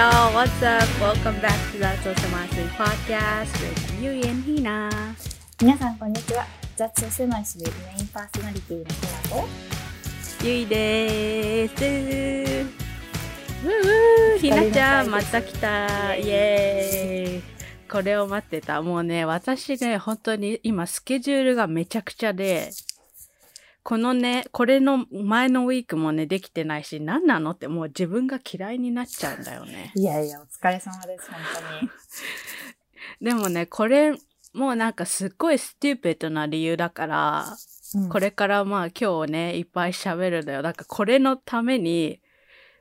Y'all, what's up? Welcome back to the Social Mastery Podcast with Yui and Hina. 皆さんこんにちは雑誌狭いしメインパーソナリティのひなとゆいでーす。ウーウーひなちゃん、また来た。イエーイ。これを待ってた。もうね、私ね、本当に今スケジュールがめちゃくちゃで、このね、これの前のウィークもね、できてないし、何なのってもう自分が嫌いになっちゃうんだよね。いやいやお疲れ様です本当に でもね、これ、もうなんかすっごい stupid な理由だから、うんこれからまあ今日ね、いっぱい喋るんだよ。だからこれのために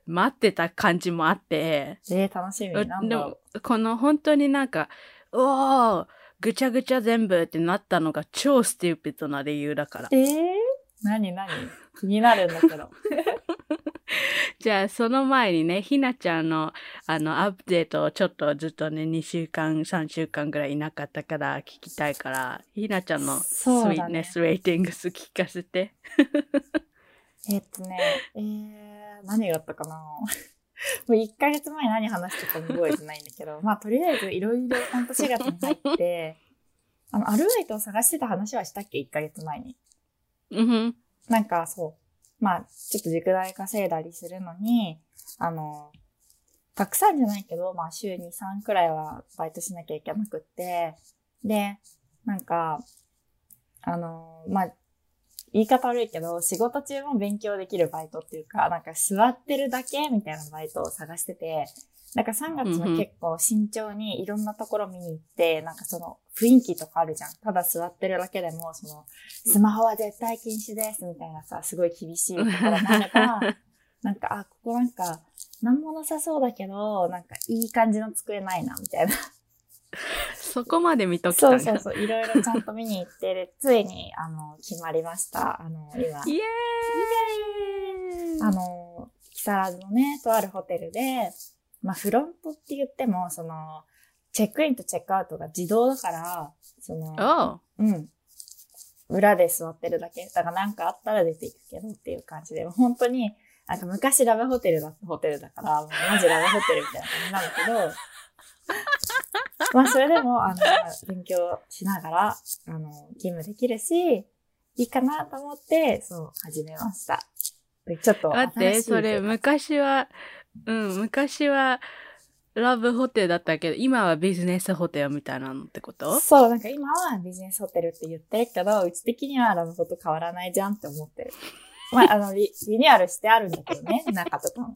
待ってた感じもあって、えー、楽しみなんでもだろう、この本当になんか、うおーぐちゃぐちゃ全部ってなったのが超 stupid な理由だから。えー、何何？気になるんだけど じゃあその前にね、ひなちゃんのあのアップデートをちょっとずっとね、2週間、3週間ぐらいいなかったから聞きたいから、ひなちゃんのスイそうだねーネスレーティングス聞かせて。えっとねえー、何があったかな？もう1ヶ月前何話したかも覚えてないんだけど、まあとりあえずいろいろほんと4月に入って、あの、アルバイトを探してた話はしたっけ ?1 ヶ月前に。うん。なんかそう、まあ、ちょっと塾代稼いだりするのに、あの、たくさんじゃないけど、まあ週に3くらいはバイトしなきゃいけなくって、で、なんか、あの、まあ、言い方悪いけど、仕事中も勉強できるバイトっていうか、なんか座ってるだけみたいなバイトを探してて、なんか3月も結構慎重にいろんなところ見に行って、なんかその雰囲気とかあるじゃん。ただ座ってるだけでも、その、スマホは絶対禁止ですみたいなさ、すごい厳しいところもあれば、な。んか、あ、ここなんか、なんもなさそうだけど、なんかいい感じの机ないな、みたいな。そこまで見ときたそうそうそう、いろいろちゃんと見に行ってで、ついに、あの、決まりました。あの、今、イエーイ。あの、木更津のね、とあるホテルで、まあ、フロントって言っても、その、チェックインとチェックアウトが自動だから、その、おううん。裏で座ってるだけ。だからなんかあったら出ていくけどっていう感じで、本当に、なんか昔ラブホテルだったホテルだから、もうマジラブホテルみたいな感じなんだけど、まあそれでも、あの、勉強しながら、あの、勤務できるし、いいかなと思って、そう、始めました。でちょっと待って、それ昔は、うん、昔はラブホテルだったけど、今はビジネスホテルみたいなのってこと？そう、なんか今はビジネスホテルって言ってるけど、うち的にはラブホと変わらないじゃんって思ってる。まあ、あの、リリニューアルしてあるんだけどね、中とかも。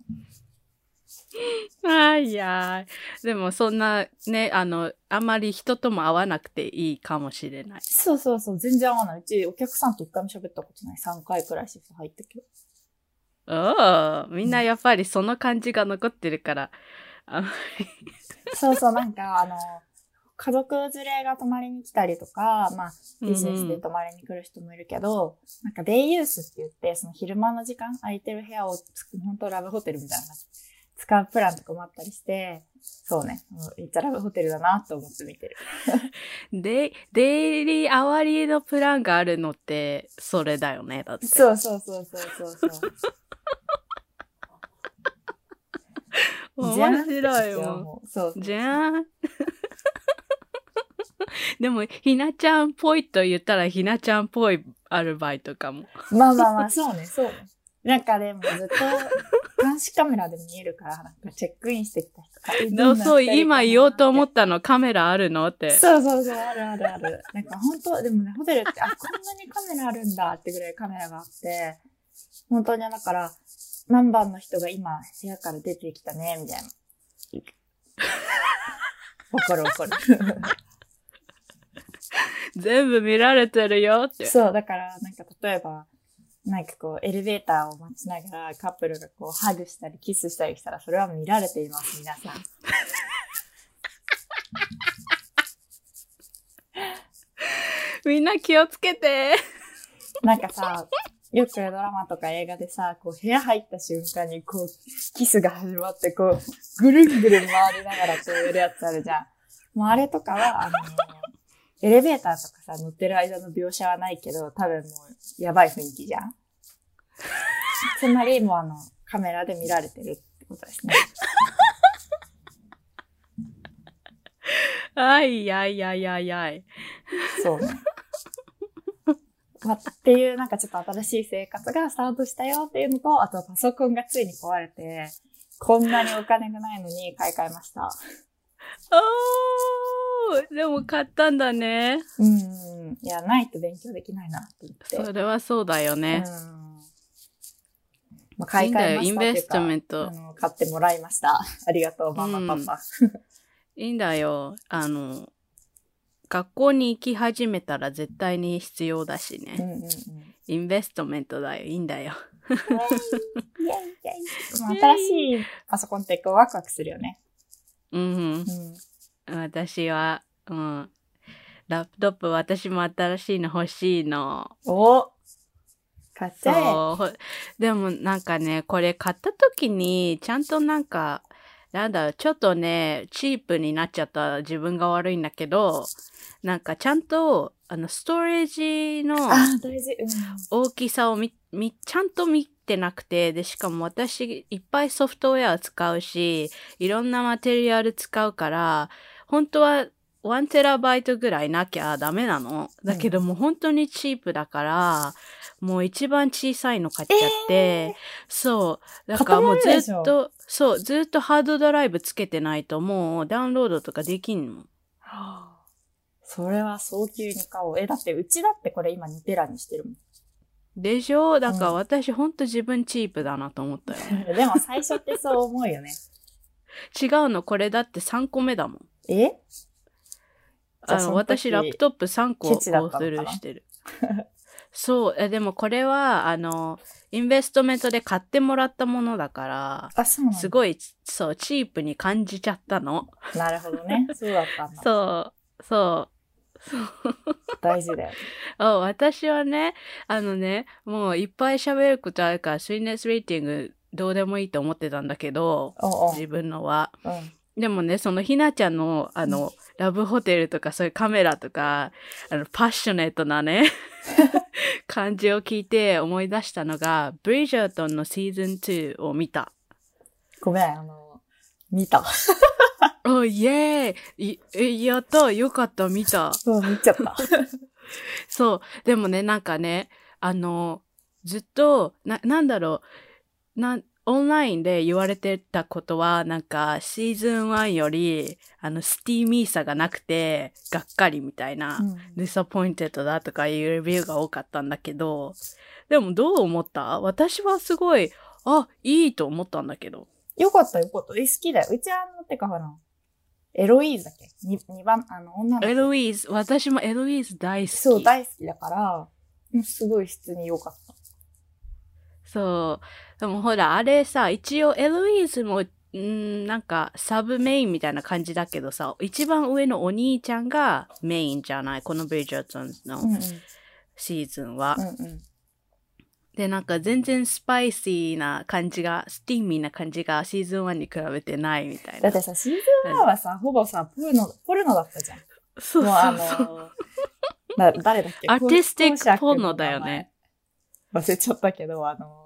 あいやーでもそんなね、あの、あんまり人とも会わなくていいかもしれない。そうそうそう、全然合わない。うちお客さんと一回も喋ったことない。3回くらいシフト入ったけど。おおみんなやっぱりその感じが残ってるから、あんまりそうそう、なんか、あの、家族連れが泊まりに来たりとか、まあ、ビジネスで泊まりに来る人もいるけど、なんかデイユースって言って、その昼間の時間空いてる部屋を本当ラブホテルみたいな。使うプランとかもあったりして、そうね、めっちゃラブホテルだなと思って見てる。で、デイリーアワリーのプランがあるのって、それだよね、だって。そうそうそうそうそうそう。面白いもん。もうそうそうじゃん。でも、ひなちゃんっぽいと言ったら、ひなちゃんっぽいアルバイトかも。まあまあまあ、そうね、そうね。なんかでもずっと監視カメラで見えるから、なんかチェックインしてきた人がいるんだそうそう、今言おうと思っったの、カメラあるの？って。そうそうそう、あるあるある。なんか本当、でもね、ホテルって、あ、こんなにカメラあるんだってぐらいカメラがあって、本当にだから、何番の人が今部屋から出てきたね、みたいな。怒る怒る。全部見られてるよって。そう、だから、なんか例えば、なんかこう、エレベーターを待ちながらカップルがこう、ハグしたりキスしたりしたら、それは見られています、皆さん。みんな気をつけて。なんかさ、よくドラマとか映画でさ、こう、部屋入った瞬間にこう、キスが始まって、こう、ぐるんぐるん回りながらこうやるやつあるじゃん。もうあれとかは、あのエレベーターとかさ、乗ってる間の描写はないけど、多分もう、やばい雰囲気じゃん。つまり、もうあの、カメラで見られてるってことですね。あいやいやいやいやい。そうね。まあ、っていうなんかちょっと新しい生活がスタートしたよっていうのと、あとパソコンがついに壊れて、こんなにお金がないのに買い替えました。おーでも買ったんだね。うん。いや、ないと勉強できないなって言って。それはそうだよね。うん。まあ、買い替えましたインベストメント買ってもらいました。ありがとう、ママ、パパ。いいんだよ。あの、学校に行き始めたら絶対に必要だしね。うんうんうん。インベストメントだよ。いいんだよ。新しいパソコンってこうワクワクするよね。うんう。ん。私は、うん。ラップトップ私も新しいの欲しいの。お買っちゃえ。そう。ほでもなんかね、これ買った時に、ちゃんとなんか、なんだろう、ちょっとね、チープになっちゃった自分が悪いんだけど、なんかちゃんと、あの、ストレージの。大きさをみ、み、ちゃんと見てなくて、で、しかも私、いっぱいソフトウェア使うし、いろんなマテリアル使うから、本当は1テラバイトぐらいなきゃダメなの。だけどもう本当にチープだから、もう一番小さいの買っちゃって、そう。だからもうずっと、そう、ずっとハードドライブつけてないともうダウンロードとかできんの。はあそれは早急に買おう。え、だってうちだってこれ今2テラにしてるもん。でしょ？だからうん私ほんと自分チープだなと思ったよね。でも最初ってそう思うよね。違うの、これだって3個目だもん。え？ああの、私ラップトップ3個ケチだゴーったのかな？スルーしてる。そう、えでもこれは、あの、インベストメントで買ってもらったものだから、あ、そうなんだすごい、そう、チープに感じちゃったの。なるほどね。そうだったんだ。そう、そう。大事だよ。あ私はね、あのね、もういっぱい喋ることあるから、スイネスレーティングどうでもいいと思ってたんだけど、おうおう自分のは。うん。でもね、そのひなちゃんの、あの、ラブホテルとかそういうカメラとか、あの、 passionate なね、感じを聞いて思い出したのが、ブリジャートンのシーズン2を見た。ごめん、あの、見た。おイエーイいえやったよかった見たそう、見ちゃった。そう。でもね、なんかね、あの、ずっと、な、なんだろう、な、オンラインで言われてたことは、なんか、シーズン1より、あの、 steamy さがなくて、がっかりみたいな、うん disappointed だとかいうレビューが多かったんだけど、でもどう思った？私はすごい、あ、いいと思ったんだけど。よかったよかった。え、好きだよ。うちあの、てかほら、エロイーズだっけ？に二番、あの、女のエ子。ロイーズ、私もエロイーズ大好き。そう、大好きだから、うんすごい質に良かった。そう。でもほら、あれさ、一応エロイーズも、んなんか、サブメインみたいな感じだけどさ、一番上のお兄ちゃんがメインじゃない？このブリジャートンの。シーズンは。うんうん。で、なんか全然スパイシーな感じが、スティーミーな感じがシーズン1に比べてないみたいな。だってさ、シーズン1はさ、ほぼさ、ポルノ、ポルノだったじゃん。そうそうそう。の、な誰だっけ？アーティスティックポルノだよね。忘れちゃったけど、あの、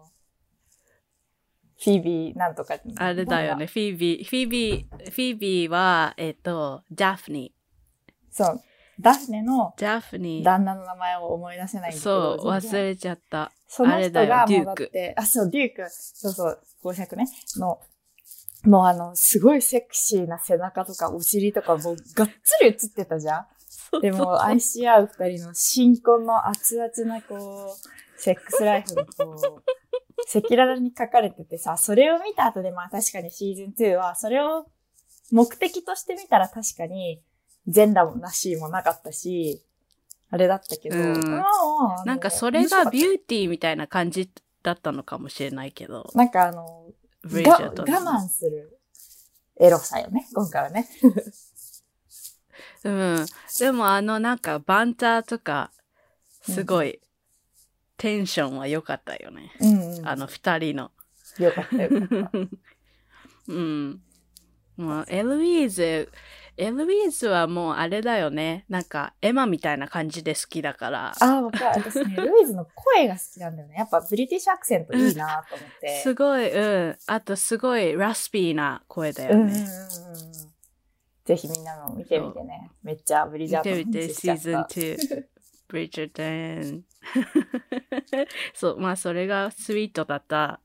フィービーなんとかあれだよね、。フィービー、フィービー、フィービーは、えっ、と、ダフニそう。ダフネのー。ダフニー。旦那の名前を思い出せないんだけど。そう、忘れちゃった。その人がもうデュークだって、あ、そう、デューク、そうそう、公爵ね、の、もうあの、すごいセクシーな背中とかお尻とかもうがっつり映ってたじゃんでも愛し合う二人の新婚の熱々なこう、セックスライフがこう、赤裸々に書かれててさ、それを見た後でまあ確かにシーズン2は、それを目的として見たら確かに全裸もなしもなかったし、あれだったけど、うんなんかそれがビューティーみたいな感じだったのかもしれないけど。たなんかあの我慢するエロさよね、今回はね。うん。でもあのなんかバンターとか、すごい、テンションは良かったよね。うん、うん。あの二人の。よかったよかった。うん。もう、エルウィーズ、エルウィーズはもうあれだよね。なんか、エマみたいな感じで好きだから。ああ、わかる。私ね、エロイーズの声が好きなんだよね。やっぱブリティッシュアクセントいいなと思って。すごい、うん。あとすごい raspy な声だようんうんうんうんね。ぜひみんなも見てみてね。めっちゃブリジャー見てみて、シーズン。2。ブリジャートン。そう、まあそれがスイートだった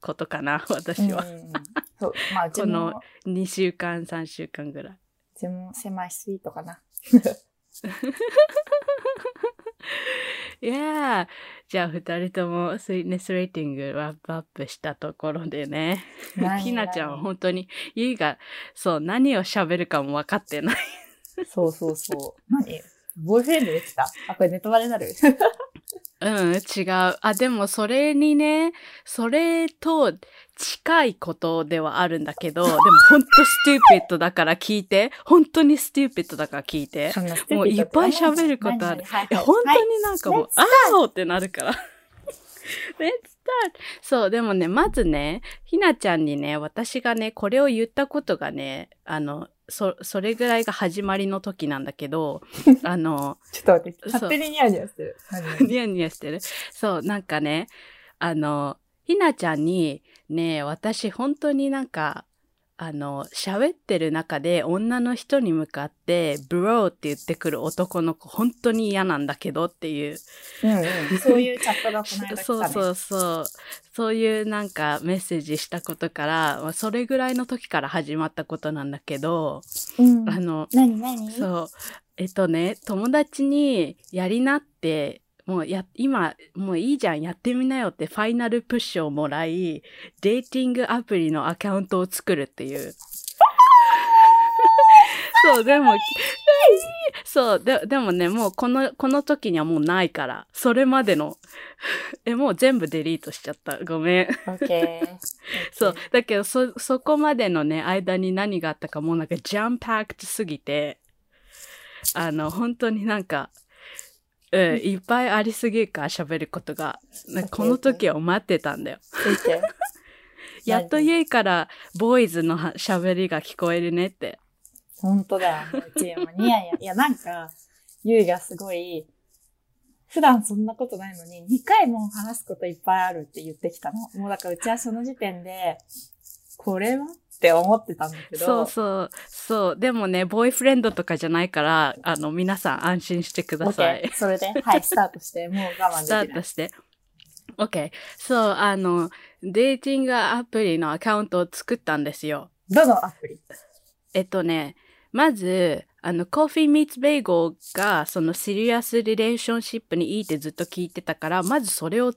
ことかな、私は。こもの、2週間、3週間ぐらい。うちも狭いスイートかな。いやー、じゃあ二人ともスイートネスレーティングラップアップしたところでね。何ひなちゃんは何本当に、ゆいが、そう、何を喋るかも分かってない。そうそうそう。何？ボーイフレンドできたあ、これネタバレになるうん、違う。あ、でもそれにね、それと近いことではあるんだけど、でも本当ステューピットだから聞いて。本当にステューピットだから聞いて。もういっぱい喋ることある。本当になんかもう、あーってなるから。Let's start! そう、でもね、まずね、ひなちゃんにね、私がね、これを言ったことがね、あの、そ、それぐらいが始まりの時なんだけど、あの、ちょっと待って、勝手にニヤニヤしてる。何 ニヤニヤしてる。そう、なんかね、あの、ひなちゃんに、ね、私本当になんか、あの、喋ってる中で女の人に向かって、ブローって言ってくる男の子、本当に嫌なんだけどっていう。うんうん。そういうチャットがこの間来た、ね。そうそうそう。そういうなんかメッセージしたことから、まあそれぐらいの時から始まったことなんだけど、うん。あの、何何？そう。えっとね、友達にやりなって、もうや、今、もういいじゃん、やってみなよってファイナルプッシュをもらい、デーティングアプリのアカウントを作るっていう。そう、でも、そう、ででもね、もうこの、この時にはもうないから、それまでの、え、もう全部デリートしちゃった。ごめん。オッケー。そう。だけど、そ、そこまでのね、間に何があったかもうなんかジャンパクトすぎて、あの、本当になんか、うん、いっぱいありすぎるから喋ることが。この時を待ってたんだよ。やっと家からボーイズのは喋りが聞こえるねって。本当だよ。うちもニヤニヤ。いや、なんか、ゆいがすごい、普段そんなことないのに、2回も話すこといっぱいあるって言ってきたの。もうだからうちはその時点で、これはって思ってたんだけど。そうそう。そう。でもね、ボーイフレンドとかじゃないから、あの、皆さん安心してください。OK それで、はい、スタートして、もう我慢スタできない。ートして。OK。そう、あの、デーティングアプリのアカウントを作ったんですよ。どのアプリ？えっとね、まず、あの、コーヒーミーツベーゴーが、そのシリアスリレーションシップにいいってずっと聞いてたから、まずそれを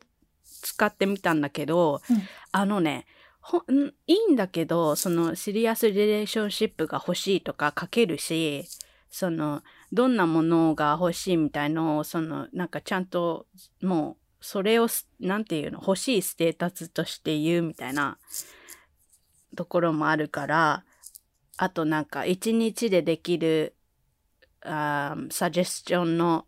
使ってみたんだけど、うんあのね、ほんいいんだけど、そのシリアスリレーションシップが欲しいとか書けるし、その、どんなものが欲しいみたいのを、その、なんかちゃんと、もう、それをす、なんていうの、欲しいステータスとして言うみたいなところもあるから、あとなんか一日でできるあサジェスチョンの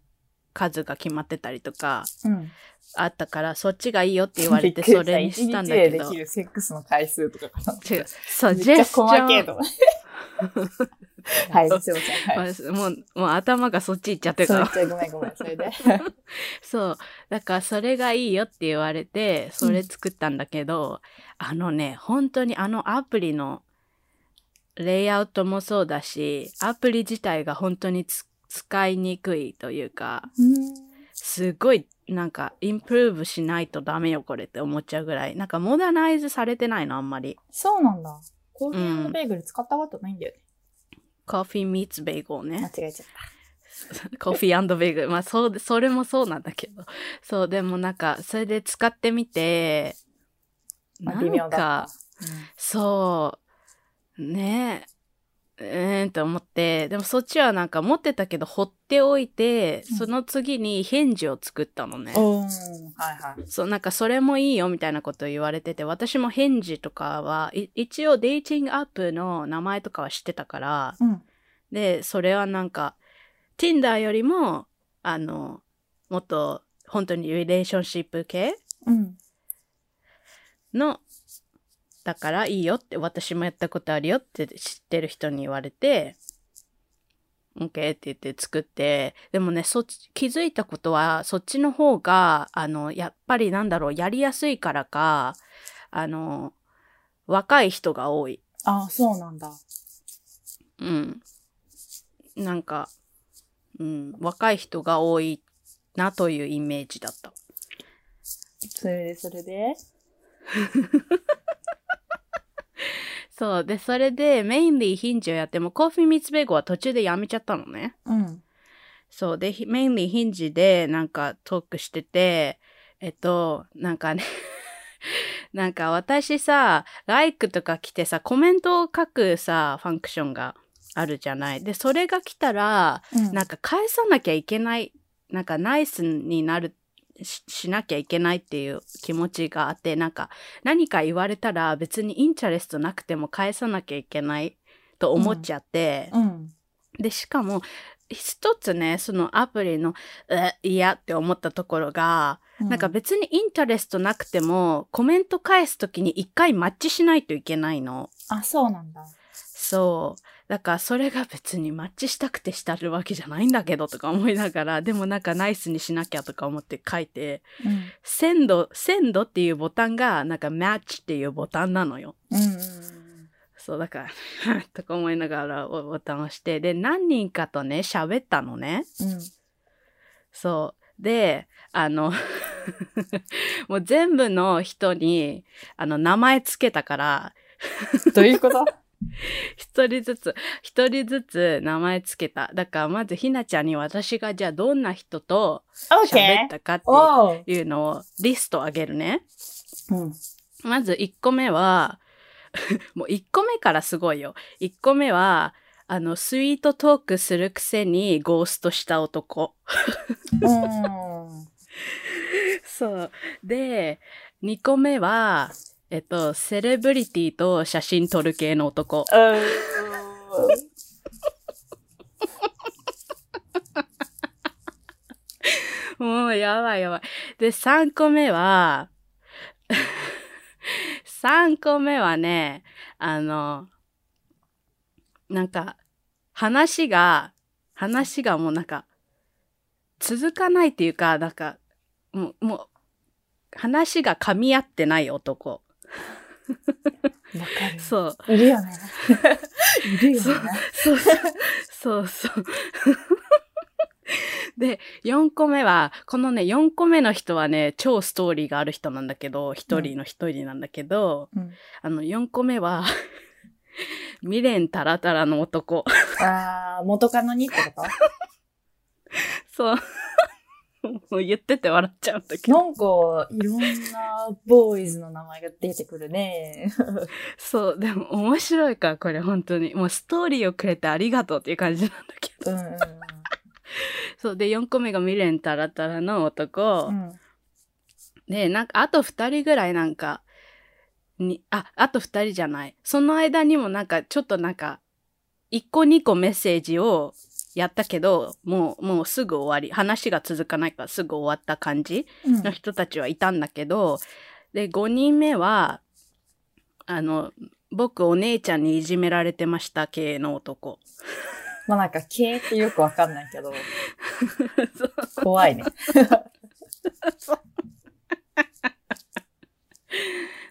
数が決まってたりとかうん。あったからそっちがいいよって言われてそれにしたんだけどでできるセックスの回数とかかな。違うサめっちゃジェスチョン細けえと思って。はい、すいません。もうもう頭がそっち行っちゃってから言っちゃごめんごめん。それで。そうだからそれがいいよって言われてそれ作ったんだけど、あのね本当にあのアプリのレイアウトもそうだしアプリ自体が本当につ使いにくいというかすごいなんかインプルーブしないとダメよこれって思っちゃうぐらい。なんかモダナイズされてないのあんまり。そうなんだ。コーヒーベーグル使ったことないんだよね。コーヒーミーツベーゴー間ね違えちゃった。コーヒーベーグル。まあそうそれもそうなんだけど。そうでもなんかそれで使ってみてなん妙だ。ったか。そう。ねええーんと思ってでもそっちはなんか持ってたけど放っておいて、うんその次に返事を作ったのね、うん。はいはい。そう、なんかそれもいいよみたいなことを言われてて、私も返事とかは、い一応デイティングアップの名前とかは知ってたから、うん。で、それはなんか、Tinder よりも、あの、もっと本当にリレーションシップ系うん。の、だからいいよって、私もやったことあるよって知ってる人に言われて、OK って言って作って、でもね、そっち、気づいたことは、そっちの方が、あの、やっぱりなんだろう、やりやすいからか、あの、若い人が多い。あ、そうなんだ。うん。なんか、うん、若い人が多いなというイメージだった。それで、それで？そう。で、それでメインリーヒンジをやっても、コーフィーミーツベーゴは途中でやめちゃったのね。うん。そう。で、ひメインリーヒンジでなんかトークしてて、えっと、なんかね、なんか私さ、like とか来てさ、コメントを書くさ、ファンクションがあるじゃない。で、それが来たら、うんなんか返さなきゃいけない、なんかナイスになる、ししなきゃいけないっていう気持ちがあって、なんか何か言われたら別にインチャレストなくても返さなきゃいけないと思っちゃって、うん。で、しかも一つね、そのアプリの、え、嫌って思ったところが、なんか別にインタレストなくてもコメント返すときに一回マッチしないといけないの。あ、そうなんだ。そう。だからそれが別にマッチしたくてしたるわけじゃないんだけどとか思いながら、でもなんかナイスにしなきゃとか思って書いて、うん。センド、センドっていうボタンがなんかマッチっていうボタンなのよ。うんうんそう、だから、とか思いながらボタンを押して、で、何人かとね、喋ったのね。うん。そう。で、あの、もう全部の人に、あの、名前つけたから、どういうこと？一人ずつ、一人ずつ名前つけた。だからまずひなちゃんに私がじゃあどんな人と喋!ったかっていうのをリストあげるね。うん。まず1個目は、もう1個目からすごいよ。1個目は、あの、スイートトークするくせにゴーストした男。うん。そう。で、2個目は、えっと、セレブリティと写真撮る系の男。もうやばいやばい。で、3個目は、3個目はね、あの、なんか、話が、話がもうなんか、続かないっていうか、なんか、もう、もう、話が噛み合ってない男。そう。いるよね。いるよね。そうそうそう。で、4個目は、このね、4個目の人はね、超ストーリーがある人なんだけど、一人の一人なんだけど、うんあの、4個目は、未練タラタラの男。あー、元カノにってこと？そう。もう言ってて笑っちゃうんだけど。なんか、いろんなボーイズの名前が出てくるね。そう、でも面白いから、これ本当に。もうストーリーをくれてありがとうっていう感じなんだけど。うんうん そう、で、4個目が未練タラタラの男。うん。うんで、なんか、あと二人ぐらいなんか、に、あ、あと二人じゃない。その間にもなんか、ちょっとなんか、一個二個メッセージをやったけど、もう、もうすぐ終わり。話が続かないからすぐ終わった感じうんの人たちはいたんだけど、で、五人目は、あの、僕お姉ちゃんにいじめられてました系の男。まあなんか、系ってよくわかんないけど、怖いね。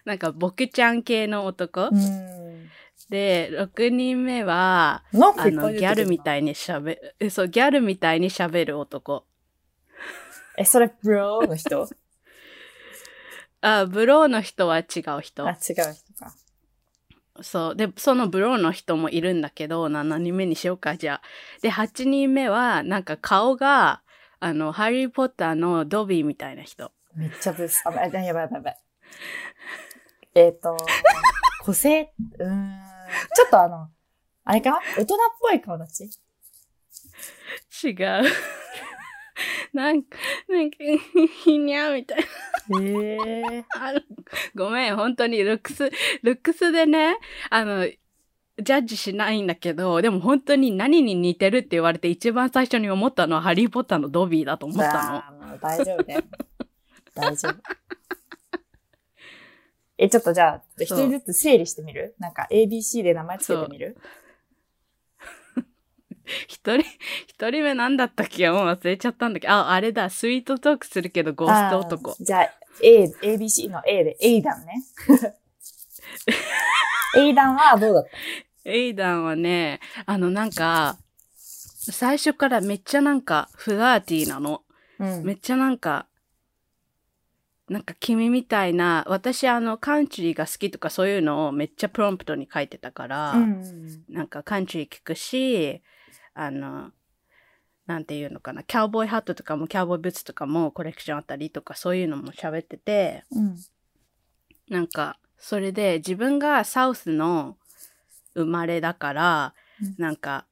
なんか、僕ちゃん系の男。うん。で、6人目は、あの、ギャルみたいに喋る、そう、ギャルみたいに喋る男。え、それ、ブローの人？あ、ブローの人は違う人あ、。違う人か。そう。で、そのブローの人もいるんだけど、7人目にしようか、じゃあ。で、8人目は、なんか顔が、あの、ハリーポッターのドビーみたいな人。めっちゃブス。あ、やばいやばいやばい。えっ、と、個性、うーん。ちょっとあの、あれか？な大人っぽい顔立ち？違う。なんか、なんか、ひにゃみたいな。へえ。あるごめん、本当にルックス、ルックスでね、あの、ジャッジしないんだけど、でも本当に何に似てるって言われて一番最初に思ったのはハリーポッターのドビーだと思ったの。大丈夫ね。大丈夫。え、ちょっとじゃあ、一人ずつ整理してみる？なんか ABC で名前つけてみる？一人、一人目なんだったっけ？もう忘れちゃったんだけど、あ、あれだ、スイートトークするけどゴースト男。じゃあ、A、ABC の A で、エイダンね。エイダンはどうだっエイダンはね、あのなんか、最初からめっちゃなんかフラーティーなの。うん。めっちゃなんか、なんか君みたいな、私あのカントリーが好きとかそういうのをめっちゃプロンプトに書いてたから、うん。なんかカントリー聞くし、あの、なんていうのかな、キャウボーイハットとかもキャウボーイブーツとかもコレクションあったりとかそういうのも喋ってて、うん。なんか、それで自分がサウスの生まれだから、うんなんか、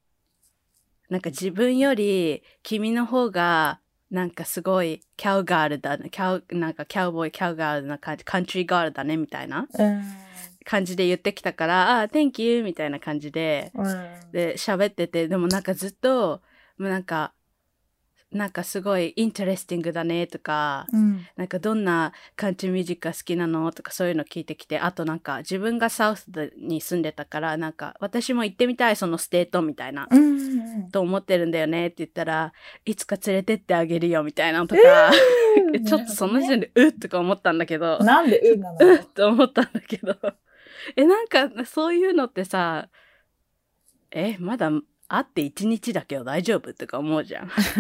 なんか自分より君の方が、なんかすごいキャウガールだね、 cow、なんか cowboy、cowgirl な感じ、 country girl だね、みたいなうん。感じで言ってきたから、あ、Thank you! みたいな感じで、うん。で、喋ってて、でもなんかずっと、もうなんか、なんかすごい interesting だねとか、うん。なんかどんなカントリーミュージックが好きなのとかそういうの聞いてきて、あとなんか自分が South に住んでたから、なんか私も行ってみたいその state みたいな、うん。と思ってるんだよねって言ったら、いつか連れてってあげるよみたいなのとか、え ちょっとその時点で、うっとか思ったんだけど、なんでうんなの？うっと思ったんだけど、え、なんかそういうのってさ、え、まだ会って一日だけど大丈夫とか思うじゃん。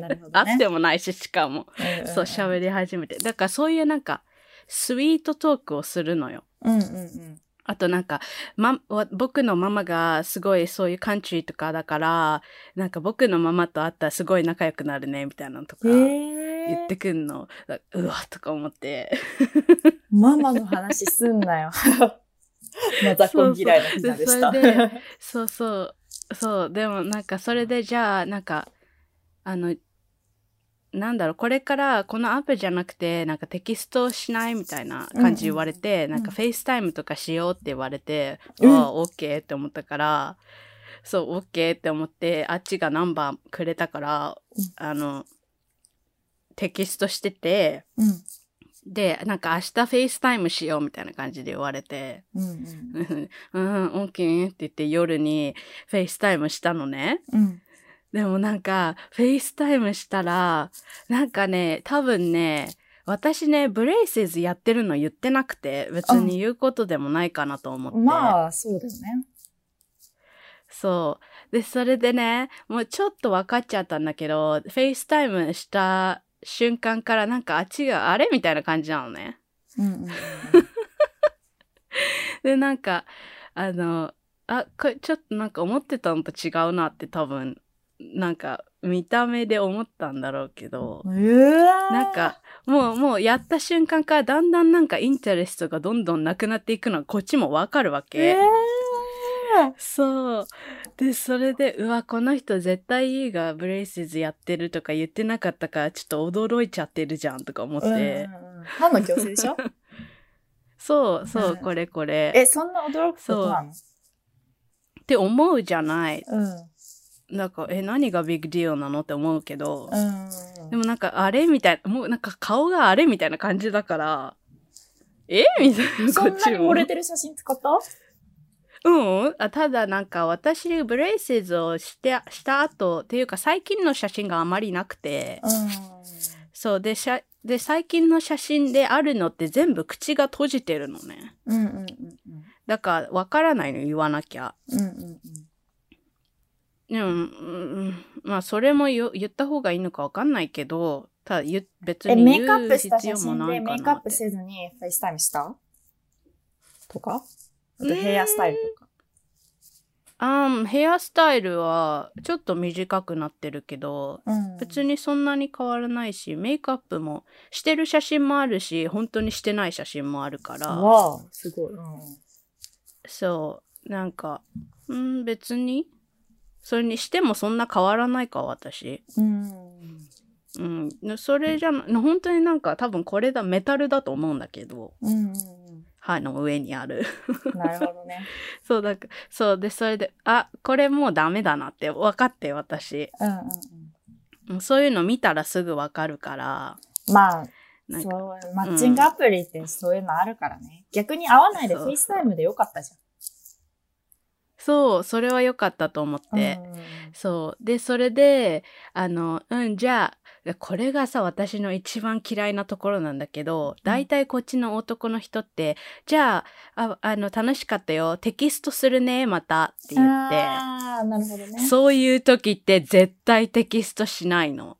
なるほど会っね。てもないし、しかも。そう、喋り始めて。だからそういうなんか、スイートトークをするのよ。うんうんうん。あとなんか、ま、わ僕のママがすごいそういうカントリーとかだから、なんか僕のママと会ったらすごい仲良くなるね、みたいなのとかへ言ってえ。くんの。だうわ、とか思って。ママの話すんなよ。マザコン嫌いなでした。そうそうでそうそう。そう。でもなんかそれでじゃあ、なんか、あの、なんだろう、これからこのアプリじゃなくて、なんかテキストしないみたいな感じ言われて、んなんか FaceTime とかしようって言われて、うんああ、オッケーって思ったから、そう、オッケーって思って、あっちがナンバーくれたから、うんあの、テキストしてて、うん。で、なんか明日 FaceTime しようみたいな感じで言われて、うんうん。うん、オッケーって言って夜に FaceTime したのね。うん。でもなんか、 FaceTime したら、なんかね、多分ね、私ね、 braces やってるの言ってなくて、別に言うことでもないかなと思って。まあ、そうだよね。そう。で、それでね、もうちょっと分かっちゃったんだけど、 FaceTime した瞬間からなんかあっちがあれ？みたいな感じなのね。うんうんうん。で、なんか、あの、あ、これちょっとなんか思ってたのと違うなって多分、なんか見た目で思ったんだろうけど、うわーなんか、もう、もうやった瞬間からだんだんなんか interest がどんどんなくなっていくのがこっちもわかるわけ。えそう。で、それで、うわ、この人絶対いいがブレイスズやってるとか言ってなかったから、ちょっと驚いちゃってるじゃんとか思っーて。歯の矯正でしょ？そう、そう、うんこれこれ。え、そんな驚くことなの？って思うじゃない。うん。なんか、え、何がビッグディオなの？って思うけど。うん。でもなんか、あれみたいな、もうなんか顔があれみたいな感じだから、え？みたいな、そんなこっちも。に漏れてる写真使った？うんあ。ただなんか私、ブレイセズをして、した後、っていうか最近の写真があまりなくて、うん。そう、で、しゃで、最近の写真であるのって全部口が閉じてるのね。うんうんうんだから、わからないの、言わなきゃ。うん。うんうんでも、うんうん、まあ、それも言言った方がいいのかわかんないけど、ただ言、別え、にメイクア言うップした必要も写真ないかなって。でメイクアップせずに FaceTime した？とか？あとヘアスタイルとか。あん、ヘアスタイルはちょっと短くなってるけど、うん。別にそんなに変わらないし、メイクアップもしてる写真もあるし、本当にしてない写真もあるから、わあ、すごい。うん。そう、なんか、うん、別に、それにしてもそんな変わらないか、私。うん。うん、それじゃな、本当になんか多分これだ、メタルだと思うんだけど、うんうん歯の上にある。うん。なるほどね。そう、だそう、で、それで、あ、これもうダメだなって分かって、私。うんうんうん。うんそういうの見たらすぐ分かるから、まあ、そう、マッチングアプリってそういうのあるからね。逆に合わないで FaceTime でよかったじそう、それは良かったと思って。そう。で、それで、あの、うん、じゃあ、これがさ、私の一番嫌いなところなんだけど、大体こっちの男の人って、じゃあ、ああの、楽しかったよ。テキストするね、またって言って。ああ、なるほどね。そういう時って絶対テキストしないの。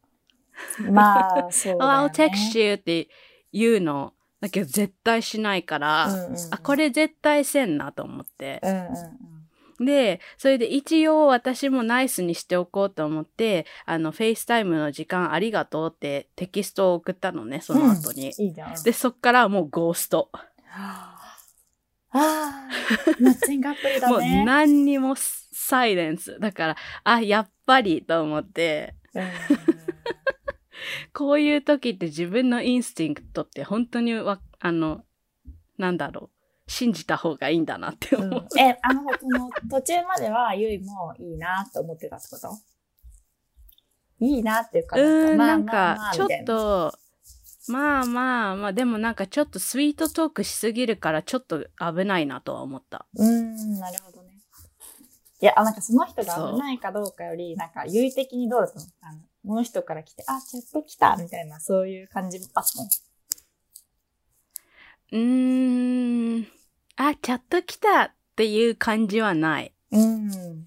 まあ、そうだよ、ね。I'll text you って言うの。だけど絶対しないから、うんうんうんあ、これ絶対せんなと思って。うんうんうん。で、それで一応私もナイスにしておこうと思って、あの、 FaceTime の時間ありがとうってテキストを送ったのね、その後に。いいじゃん。で、そっからもう ghost。ああ、マッチングアプリだ もうね。何にも silence。だから、あ、やっぱりと思って、うん こういう時って自分の instinct って本当にわ、あの、なんだろう、信じた方がいいんだなって思う。うんえ、あの、この途中まではゆいもいいなって思ってたってこと？いいなっていうか、うーん、なんか、ちょっと、まあまあまあ、でもなんかちょっとスイートトークしすぎるからちょっと危ないなとは思った。うーん、なるほどね。いや、あ、なんかその人が危ないかどうかより、なんか、優位的にどうだったの？あの、この人から来て、あ、チャット来たみたいな、そういう感じあったの？うーん、あ、チャット来たっていう感じはない。うん。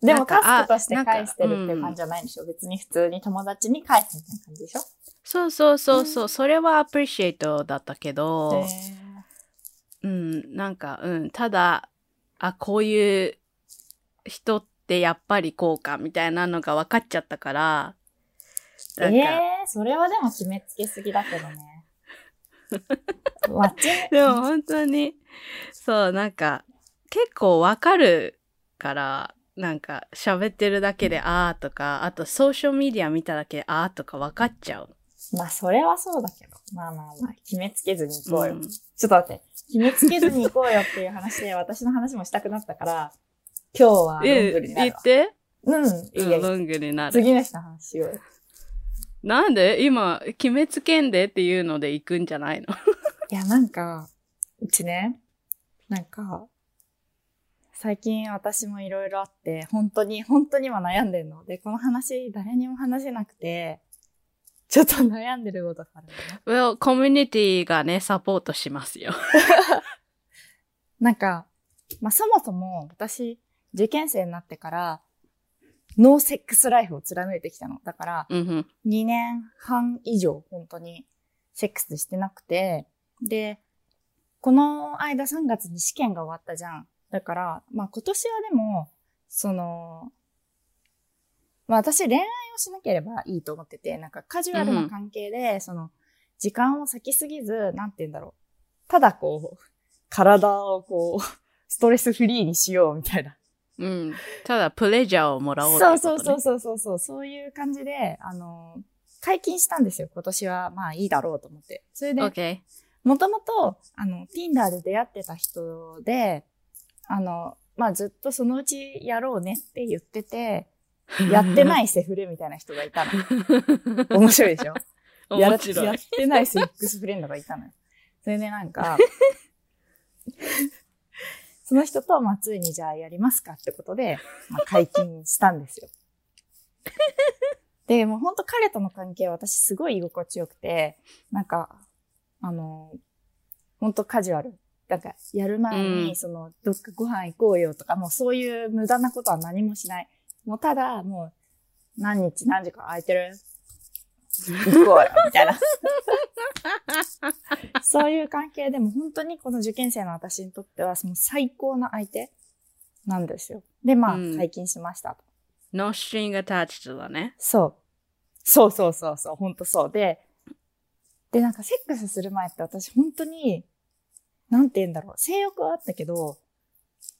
でもタスクとして返してるっていう感じじゃないでしょ、別に普通に友達に返すみたいな感じでしょそうそうそうそう、それはアプリシエイトだったけど、へうん、なんか、うん、ただ、あ、こういう人ってやっぱりこうかみたいなのが分かっちゃったから、ーなんか、えー、それはでも決めつけすぎだけどね。でも本当に、そう、なんか、結構わかるから、なんか喋ってるだけであーとか、あとソーシャルメディア見ただけであーとかわかっちゃう。まあ、それはそうだけど。まあまあまあ、決めつけずに行こうよ。うんちょっと待って。決めつけずに行こうよっていう話で、私の話もしたくなったから、今日はロングえ、になるわ。言って？うん、いいやいいロングになる。次の人の話しようよ。なんで？今、決めつけんでっていうので行くんじゃないの？いや、なんか、うちね、なんか、最近私もいろいろあって、本当に、本当には悩んでるの。で、この話、誰にも話せなくて、ちょっと悩んでることがあるのね。well, コミュニティがね、サポートしますよ。なんか、まあ、そもそも私、受験生になってから、ノーセックスライフを貫いてきたの。だから、うんうん。2年半以上、本当に、セックスしてなくて、で、この間3月に試験が終わったじゃん。だから、まあ今年はでも、その、まあ私恋愛をしなければいいと思ってて、なんかカジュアルな関係で、その、時間を割きすぎず、なんて言うんだろう。ただこう、体をこう、ストレスフリーにしようみたいな。うん。ただ、プレジャーをもらおうね。そうそうそうそうそう、そういう感じで、あの、解禁したんですよ。今年は、まあいいだろうと思って。それで。もともと、あの、Tinder で出会ってた人で、あの、まあずっとそのうちやろうねって言ってて、やってないセフレみたいな人がいたの。面白いでしょ？面白い。やってないセックスフレンドがいたのよ。それでなんか、その人と、まあ、ついにじゃあやりますかってことで、まあ、解禁したんですよ。で、もう本当彼との関係は私すごい居心地よくて、なんか、あの、本当カジュアル。なんか、やる前に、うんその、どっかご飯行こうよとか、もうそういう無駄なことは何もしない。もうただ、もう、何日何時間空いてる行こうよ、みたいな。そういう関係でも本当にこの受験生の私にとってはその最高な相手なんですよ。で、まあ、うん解禁しましたと。no string attached だね。そう。そうそうそうそう、本当そう。で、で、なんかセックスする前って私本当に、なんて言うんだろう、性欲はあったけど、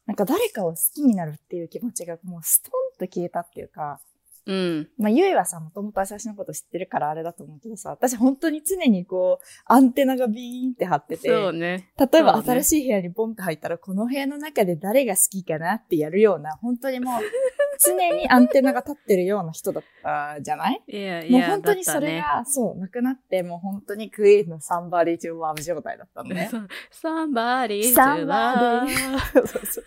なんか誰かを好きになるっていう気持ちがもうストンと消えたっていうか、うん。まあ、ゆいはさ、もともと私のこと知ってるからあれだと思うけどさ、私本当に常にこう、アンテナがビーンって張ってて、そうね。例えば新しい部屋にボンって入ったら、この部屋の中で誰が好きかなってやるような、本当にもう、常にアンテナが立ってるような人だったじゃない？いやいもうや、本当にそれが、そう、なくなって、もう本当にクイーンの somebody to love 状態だったのね。somebody to Somebody love そうそうそう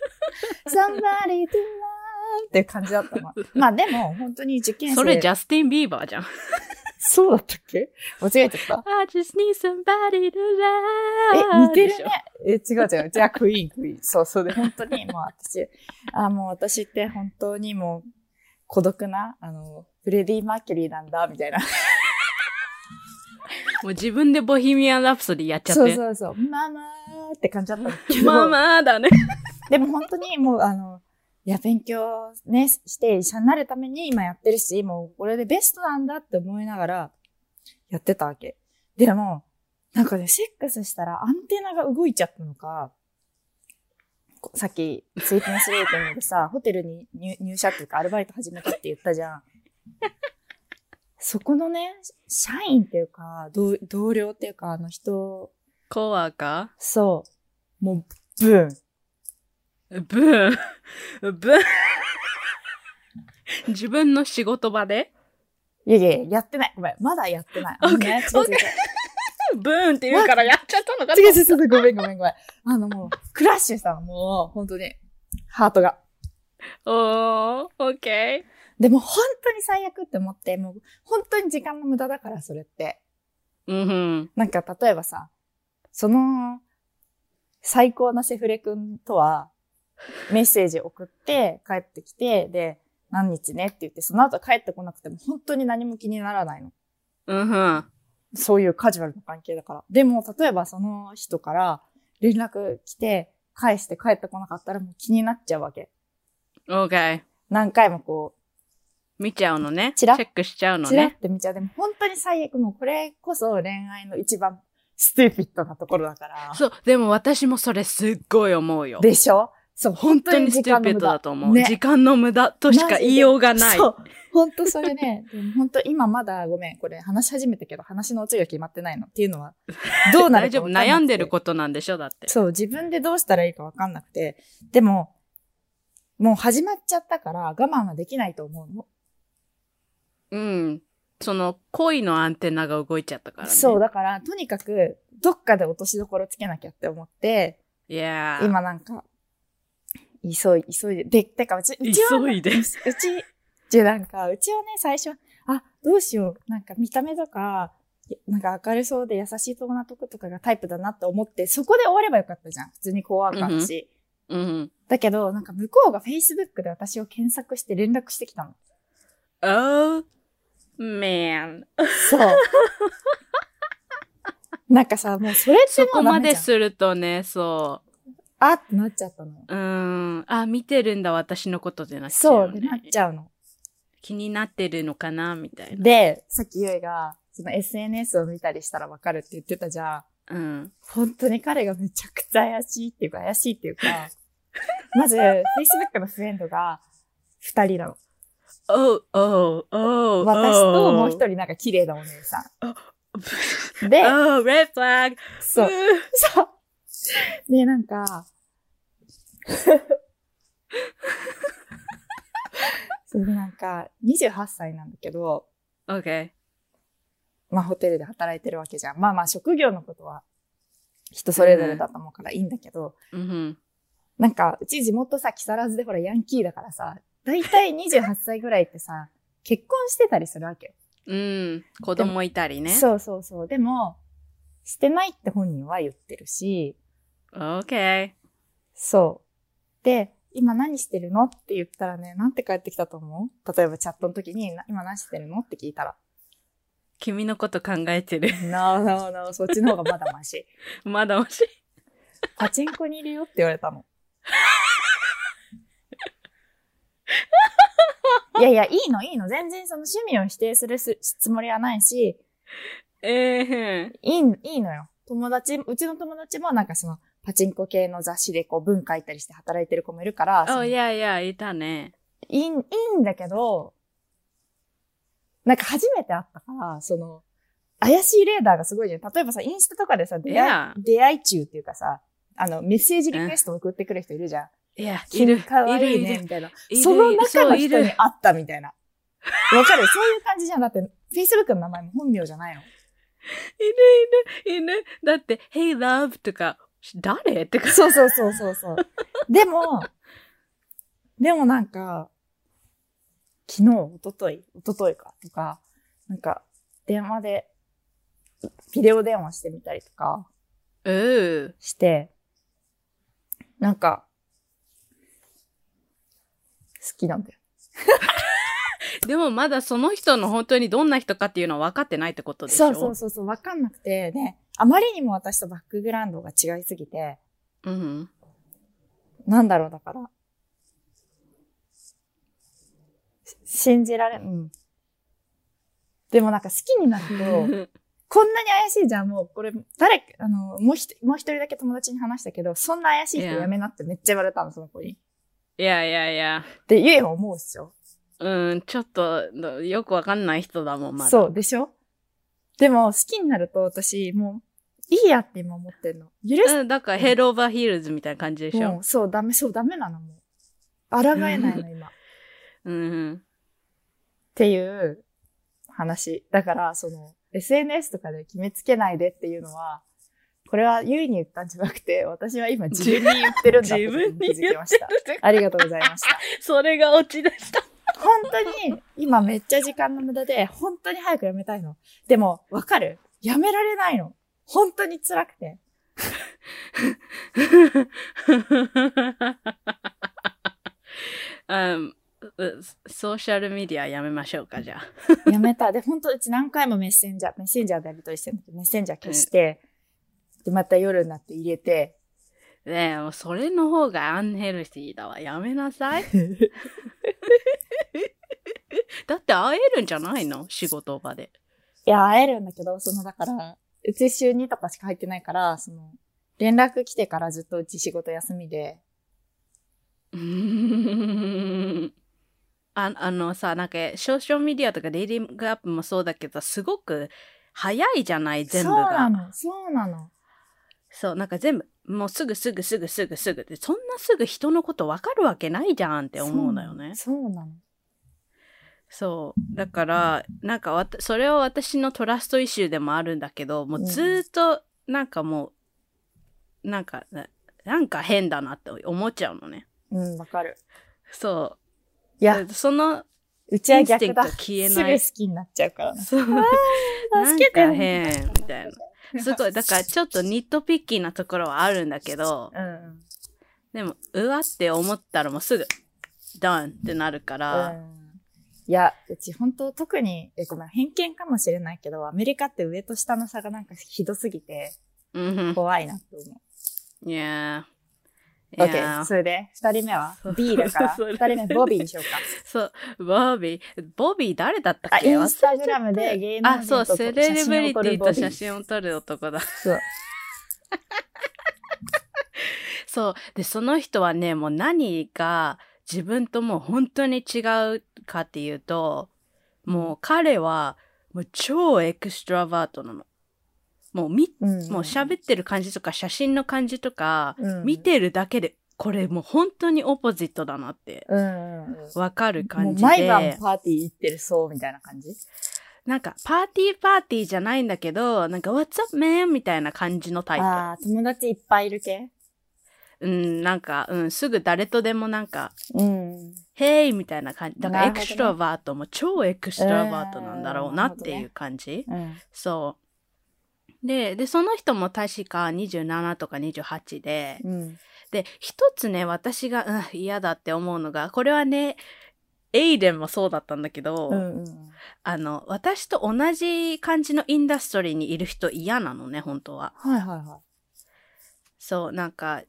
somebody to love っていう感じだったの。まあでも、本当に受験生。それジャスティン・ビーバーじゃん。そうだったっけ？間違えちゃった？I just need somebody to え、love. 似てるね。え、違う違う。じゃあ、クイーン、クイーン。そうそうで、本当に、もう私、あ、もう私って本当にもう、孤独な、あの、フレディ・マーキュリーなんだ、みたいな。もう自分でボヒミアン・ラプソディやっちゃって。そうそうそう。ママーって感じだったんだけど。まあまあだね。でも本当にもう、あの、いや、勉強ね、して医者になるために今やってるし、もうこれでベストなんだって思いながらやってたわけ。でも、なんかね、セックスしたらアンテナが動いちゃったのか、こさっき、スイートネスレーティングでさ、ホテルに入入社っていうかアルバイト始めたって言ったじゃん。そこのね、社員っていうか、同同僚っていうか、あの人、コアかそう、もう、ブーン。ブーン。ブーン。自分の仕事場で？いやいやいや、やってない。ごめん。まだやってない。あのね、違う違う違う。ブーンって言うからやっちゃったのか違う違う違う、ごめんごめんごめん。あのもう、クラッシュしたの、もう、本当に。ハートが。おー、オッケでも本当に最悪って思って、もう、本当に時間の無駄だから、それって。ー。うんふん。なんか、例えばさ、その、最高なセフレ君とは、メッセージ送って、帰ってきて、で、何日ねって言って、その後帰ってこなくても、本当に何も気にならないの。うんふん。そういうカジュアルな関係だから。でも、例えばその人から連絡来て、返して帰ってこなかったらもう気になっちゃうわけ。オッケー。何回もこ見ちゃうのね。チチラェックしちゃうう、のチラっね。て見ちゃう。でも本当に最悪、もうこれこそ恋愛の一番 stupid なところだから。そう。でも私もそれすっごい思うよ。でしょ？そう、本当に stupid、時間の無駄ピッドだと思う。ね時間の無駄としか言いようがない。そう。本当それね、本当今まだごめん、これ話し始めたけど話のオチが決まってないのっていうのは、どうなる大丈夫。悩んでることなんでしょだって。そう、自分でどうしたらいいかわかんなくて。でも、もう始まっちゃったから我慢はできないと思うの。うん。その恋のアンテナが動いちゃったからね。そう、だから、とにかく、どっかで落としどころつけなきゃって思って、いやー。今なんか、急い、急いで、で、てか、うち、うちは、急いでうち、じゃなんか、うちはね、最初は、あ、どうしよう、なんか見た目とか、なんか明るそうで優しい友達とかがタイプだなって思って、そこで終わればよかったじゃん。普通にコア感だし。うん。だけど、なんか向こうが Facebook で私を検索して連絡してきたの。Oh, man. そう。なんかさ、もうそれってそこま。でするとね、そあってなっちゃったの。う。ん。あ、見てるんだ、私のことでなっちゃそうう、ね、でなっちゃうの。気になってるのかなみたいな。で、さっきゆいが、その SNS を見たりしたらわかるって言ってたじゃん。うん。本当に彼がめちゃくちゃ怪しいっていうか、怪しいっていうか、まず、Facebook のフレンドが二人なの。Oh, oh, oh, 私と oh. もう一人なんか綺麗なお姉さん。で、Oh, red flag. そう、そう。で、なんか、それでなんか、28歳なんだけど、Okay. まあホテルで働いてるわけじゃん。まあまあ職業のことは人それぞれだと思うからいいんだけど、うん。なんかうち地元さ、木更津でほらヤンキーだからさ、だいたい28歳ぐらいってさ、結婚してたりするわけよ。うん。子供いたりね。そうそうそう。でも、してないって本人は言ってるし、Okay. そう。で、今何してるの？って言ったらね、なんて帰ってきたと思う？例えばチャットの時に、な今何してるの？って聞いたら、君のこと考えてる。No, no, no, そっちの方がまだマシ。まだまし。パチンコにいるよって言われたの。いやいや、いいの、いいの。全然その趣味を否定するすつもりはないし、ええいい、いいのよ。友達、うちの友達もなんかその、パチンコ系の雑誌でこう文書いたりして働いてる子もいるから、そー。の Oh, いやいや、いたね。いい、いいんだけど、なんか初めて会ったから、その、怪しいレーダーがすごいじゃん。例えばさ、インスタとかでさ、出会い.出会い中っていうかさ、あの、メッセージリクエスト送ってくる人いるじゃん。いや、い君る。かわいいね、みたいな。その中の人に会ったみたいな。わかる？そういう感じじゃん。だって、Facebook の名前も本名じゃないの。いるいるいる。だって、Hey love とか、誰？ってか。そうそうそうそうそう。でも、でもなんか、昨日、一昨日一昨日か、とか、なんか、電話で、ビデオ電話してみたりとかうー。して、なんか、好きなんだよ。でもまだその人の本当にどんな人かっていうのは分かってないってことでしょ？そうそうそうそう、わかんなくて、ね、あまりにも私とバックグラウンドが違いすぎて、うん。なんだろう、だから。し信じられん。うん。でもなんか好きになると、こんなに怪しいじゃん、もう、これ、誰か、あの、もう一人、もう一人だけ友達に話したけど、そんな怪しい人.やめなってめっちゃ言われたの、その子に。いやいやいや。で、ゆえも思うっしょ。うん、ちょっと、よくわかんない人だもん、まだ。そう、でしょ？でも、好きになると私、もう、いいやって今思ってんの。許す、うん、だからヘッドオーバーヒールズみたいな感じでしょもう、そう、ダメ、そう、ダメなの、もう。抗えないの、今。っうん。ていう話。だから、その、SNS とかで決めつけないでっていうのは、これはゆいに言ったんじゃなくて、私は今自分に言ってるんだって気づきました。ありがとうございました。それがオチでした。本当に、今めっちゃ時間の無駄で、本当に早くやめたいの。でも、わかるやめられないの。本当に辛くて。うん、うソーシャルメディアやめましょうか、じゃあ。やめた。で、本当うち何回もメッセンジャー、メッセンジャーでやりとりしてるんだけど、メッセンジャー消して、で、また夜になって入れて、ねえ、もうそれの方がアンヘルシーだわ。やめなさい。だって会えるんじゃないの？仕事場で。いや、会えるんだけど、その、だから、うち週2とかしか入ってないから、その、連絡来てからずっとうち仕事休みで、うーんああのさ、なんか、ソーシャルメディアとかデイリングアップもそうだけど、すごく早いじゃない、全部そうなが。の、そうなの。そう、なんか全部、もうすぐすぐすぐすぐすぐで、そんなすぐ人のことわかるわけないじゃんって思うのよね。そうなの。そう。だから、なんかわた、それは私のトラストイシューでもあるんだけど、もうずーっと、なんかもう、なんか、ななんか変だなって思っちゃうのね。うん、わかる。そう。いや、その、うちは逆だ。消えすぐない好きになっちゃうからな。そう。なんか変、みたいな。すごい、だからちょっとニットピッキーなところはあるんだけど、うん。でも、うわって思ったらもうすぐ、ダンってなるから、うんいや、うち本当特に、え、ごめん、偏見かもしれないけど、アメリカって上と下の差がなんかひどすぎて、うん、怖いなって思う。いやー。オッいやーケー。それで、二人目は ?B だから、二人目ボビーにしようか。そう、ボビー。ボビー誰だったあ、っけ？インスタグラムで芸能あ、そう、人とセレブリティと写真真を撮る男だ。そう。そう。で、その人はね、もう何が自分ともう本当に違うかっていうと、もう彼はもう超エクストラバートなの。もうみ、うんもう喋ってる感じとか写真の感じとか、うん見てるだけで、これもう本当にオポジットだなって。わかるも感じう毎晩で、パーティー行ってるそうみたいな感じ？なんかパーティーパーティーじゃないんだけど、なんか What's up man? みたいな感じのタイプ。ああ、友達いっぱいいる系うん、なんか、うん、すぐ誰とでもなんか、うん。 Hey みたいな感じ。だから extrovert も超 extrovert なんだろうなっていう感じ。うん。そう。で、で、その人も確か27とか28で、うん。で、一つね、私が、うん、嫌だって思うのが、これはね、エイデンもそうだったんだけど、うんうん。あの、私と同じ感じのインダストリーにいる人嫌なのね、本当は。はいはいはそう、なんか、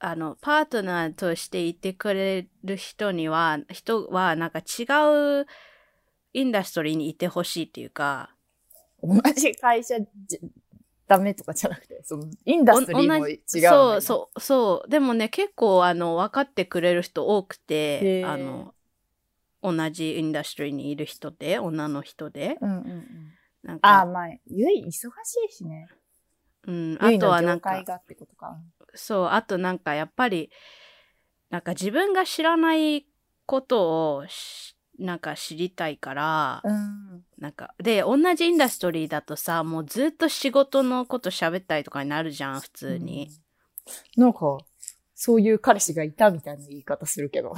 あの、パートナーとしていてくれる人には、人はなんか違うインダストリーにいてほしいっていうか、い。同じ会社じダメとかじゃなくて、その、インダストリーも違う。そう、そう、そう。でもね、結構、あの、分かってくれる人多くてあの、同じインダストリーにいる人で、女の人で。う。うんうんうん。なんああ、か、まあ、ゆい忙しいしね。うん、ゆあとはなんか、界がってことか。そう、あとなんかやっぱり、なんか自分が知らないことをしなんか知りたいから、うん。なんか、で、同じインダストリーだとさ、もうずっと仕事のこと喋ったりとかになるじゃん、普通に。うん。なんか、そういう彼氏がいたみたいな言い方するけど。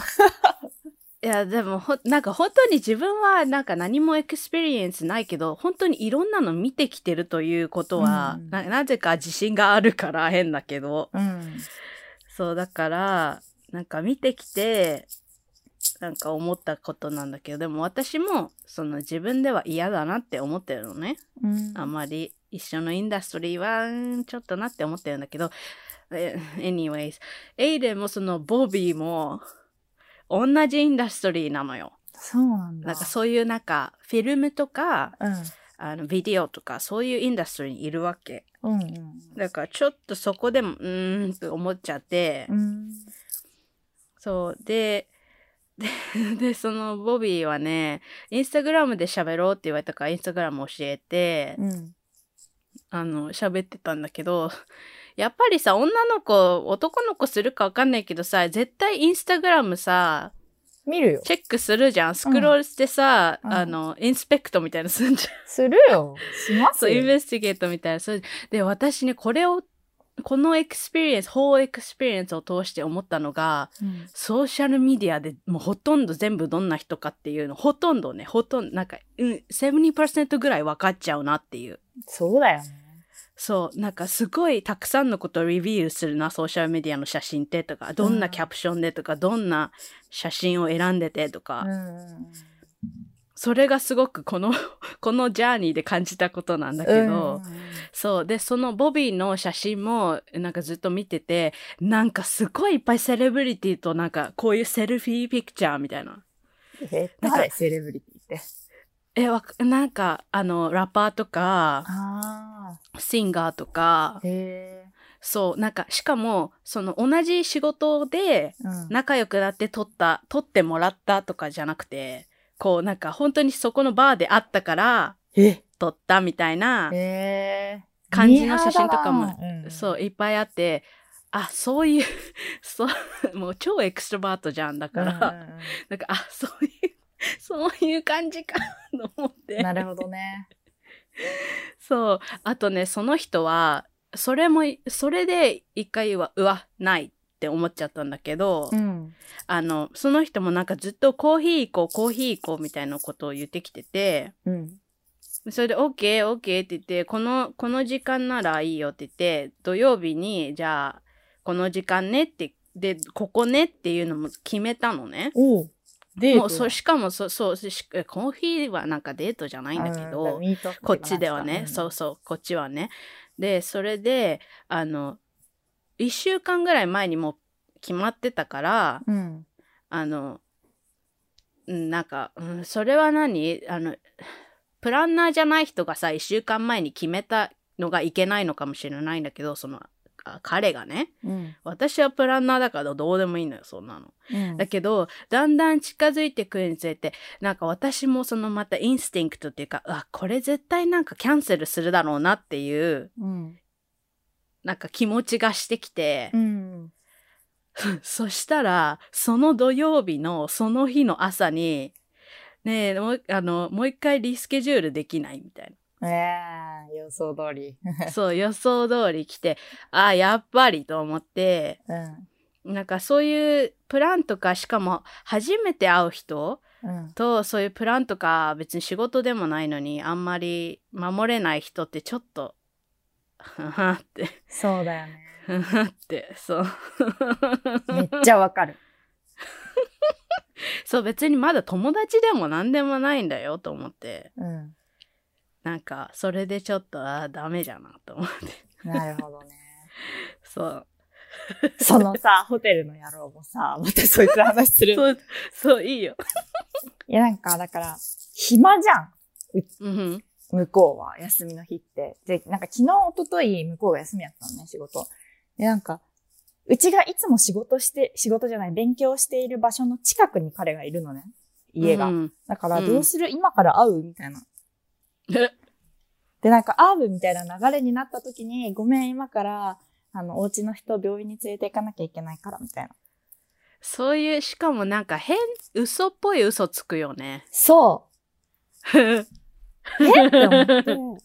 いや、でもほ、なんか本当に自分はなんか何も experience ないけど、本当にいろんなの見てきてるということは、うんななぜか自信があるから変だけど。うん。そう、だから、なんか見てきて、なんか思ったことなんだけど、でも私も、その自分では嫌だなって思ってるのね。うん。あんまり一緒の industry は、うんちょっとなって思ってるんだけど、え anyways、エイデンもそのボビーも、同じインダストリーなのよ。そうなんだ。なんかそういうなんか、フィルムとか、うん。あの、ビデオとか、そういうインダストリーにいるわけ。うんうん。だからちょっとそこでも、うーんって思っちゃって、うん。そう。で、で、でそのボビーはね、インスタグラムで喋ろうって言われたから、インスタグラム教えて、うん。あの、喋ってたんだけど、やっぱりさ、女の子、男の子するかわかんないけどさ、絶対インスタグラムさ、見るよ。チェックするじゃん。スクロールしてさ、うんあの、 inspect みたいなのするんじゃん。するよ。しますよ。そう、 investigate みたいな。そうで、私ね、これを、この experience、 whole experience を通して思ったのが、うんソーシャルメディアでもうほとんど全部どんな人かっていうの、ほとんどね、ほとんど、なんか、うん、70%ぐらい分かっちゃうなっていう。そうだよね。そう、なんかすごいたくさんのことをリビールするな、ソーシャルメディアの写真ってとか、どんなキャプションでとか、どんな写真を選んでてとか、うん。それがすごくこの、このジャーニーで感じたことなんだけど、うんそう。で、そのボビーの写真もなんかずっと見てて、なんかすごいいっぱいセレブリティとなんかこういうセルフィーピクチャーみたいな。え、なんか誰？セレブリティって。え、わか、なんかあの、ラッパーとか、あシンガーとか。そう、なんかしかも、その同じ仕事でうん。仲良くなって撮った、撮ってもらったとかじゃなくて、こうなんか本当にそこのバーで会ったからえ？撮ったみたいな。感じの写真とかもうんそう、いっぱいあって、あ、そういう、そう、もう超エクストロバートじゃん。だから、うんうんなんか、あ、そういう、そういう感じか、と思って。うんなるほどね。そう。あとね、その人は、それも、それで一回は、うわ、ないって思っちゃったんだけど、うん。あの、その人もなんかずっとコーヒー行こう、コーヒー行こうみたいなことを言ってきてて、うん。それで OK、OK って言って、この、この時間ならいいよって言って、土曜日に、じゃあ、この時間ねって、で、ここねっていうのも決めたのね。おう。デもう、そ、しかも、そ、そう、しコーヒーはなんかデートじゃないんだけうどこっちではね、そうそう、こっちはね。で、それで、あの、一週間ぐらい前にもう決まってたから、うん。うん。あの、うんなんか、うん、それは何？あの、プランナーじゃない人がさ、一週間前に決めたのがいけないのかもしれないんだけど、その、あ彼がね。うん。私はプランナーだからどうでもいいのよ、そんなの。うんだけど、だんだん近づいてくるにつれて、なんか私もそのまたインスティンクトっていうか、あ、これ絶対なんかキャンセルするだろうなっていう、うん。なんか気持ちがしてきて、うん。そしたら、その土曜日のその日の朝に、ねえ、もうあのもう一回リスケジュールできないみたいええ予想通り。な。そう、予想通り来て、あ、やっぱりと思って、うん。なんかそういうプランとか、しかも初めて会う人うん。と、そういうプランとか、別に仕事でもないのに、あんまり守れない人ってちょっと、ふはって、そうだよね。って、そう。めっちゃわかる。そう、別にまだ友達でも何でもないんだよと思って。うん。なんか、それでちょっと、あーダメじゃなと思って。なるほどね。そう。その さ、ホテルの野郎もさ、またそいつの話する。そう、そう、いいよ。いや、なんか、だから、暇じゃん。うん。向こうは、休みの日って。で、なんか昨日、一昨日向こうが休みやったのね、仕事。で、なんか、うちがいつも仕事して、仕事じゃない、勉強している場所の近くに彼がいるのね。家が。うんだから、うんどうする、今から会う？みたいな。えで、なんか会うみたいな流れになった時に、ごめん、今から、あの、お家の人を病院に連れて行かなきゃいけないから、みたいな。そういう、しかもなんか変、嘘っぽい嘘つくよね。そう。えって思って。も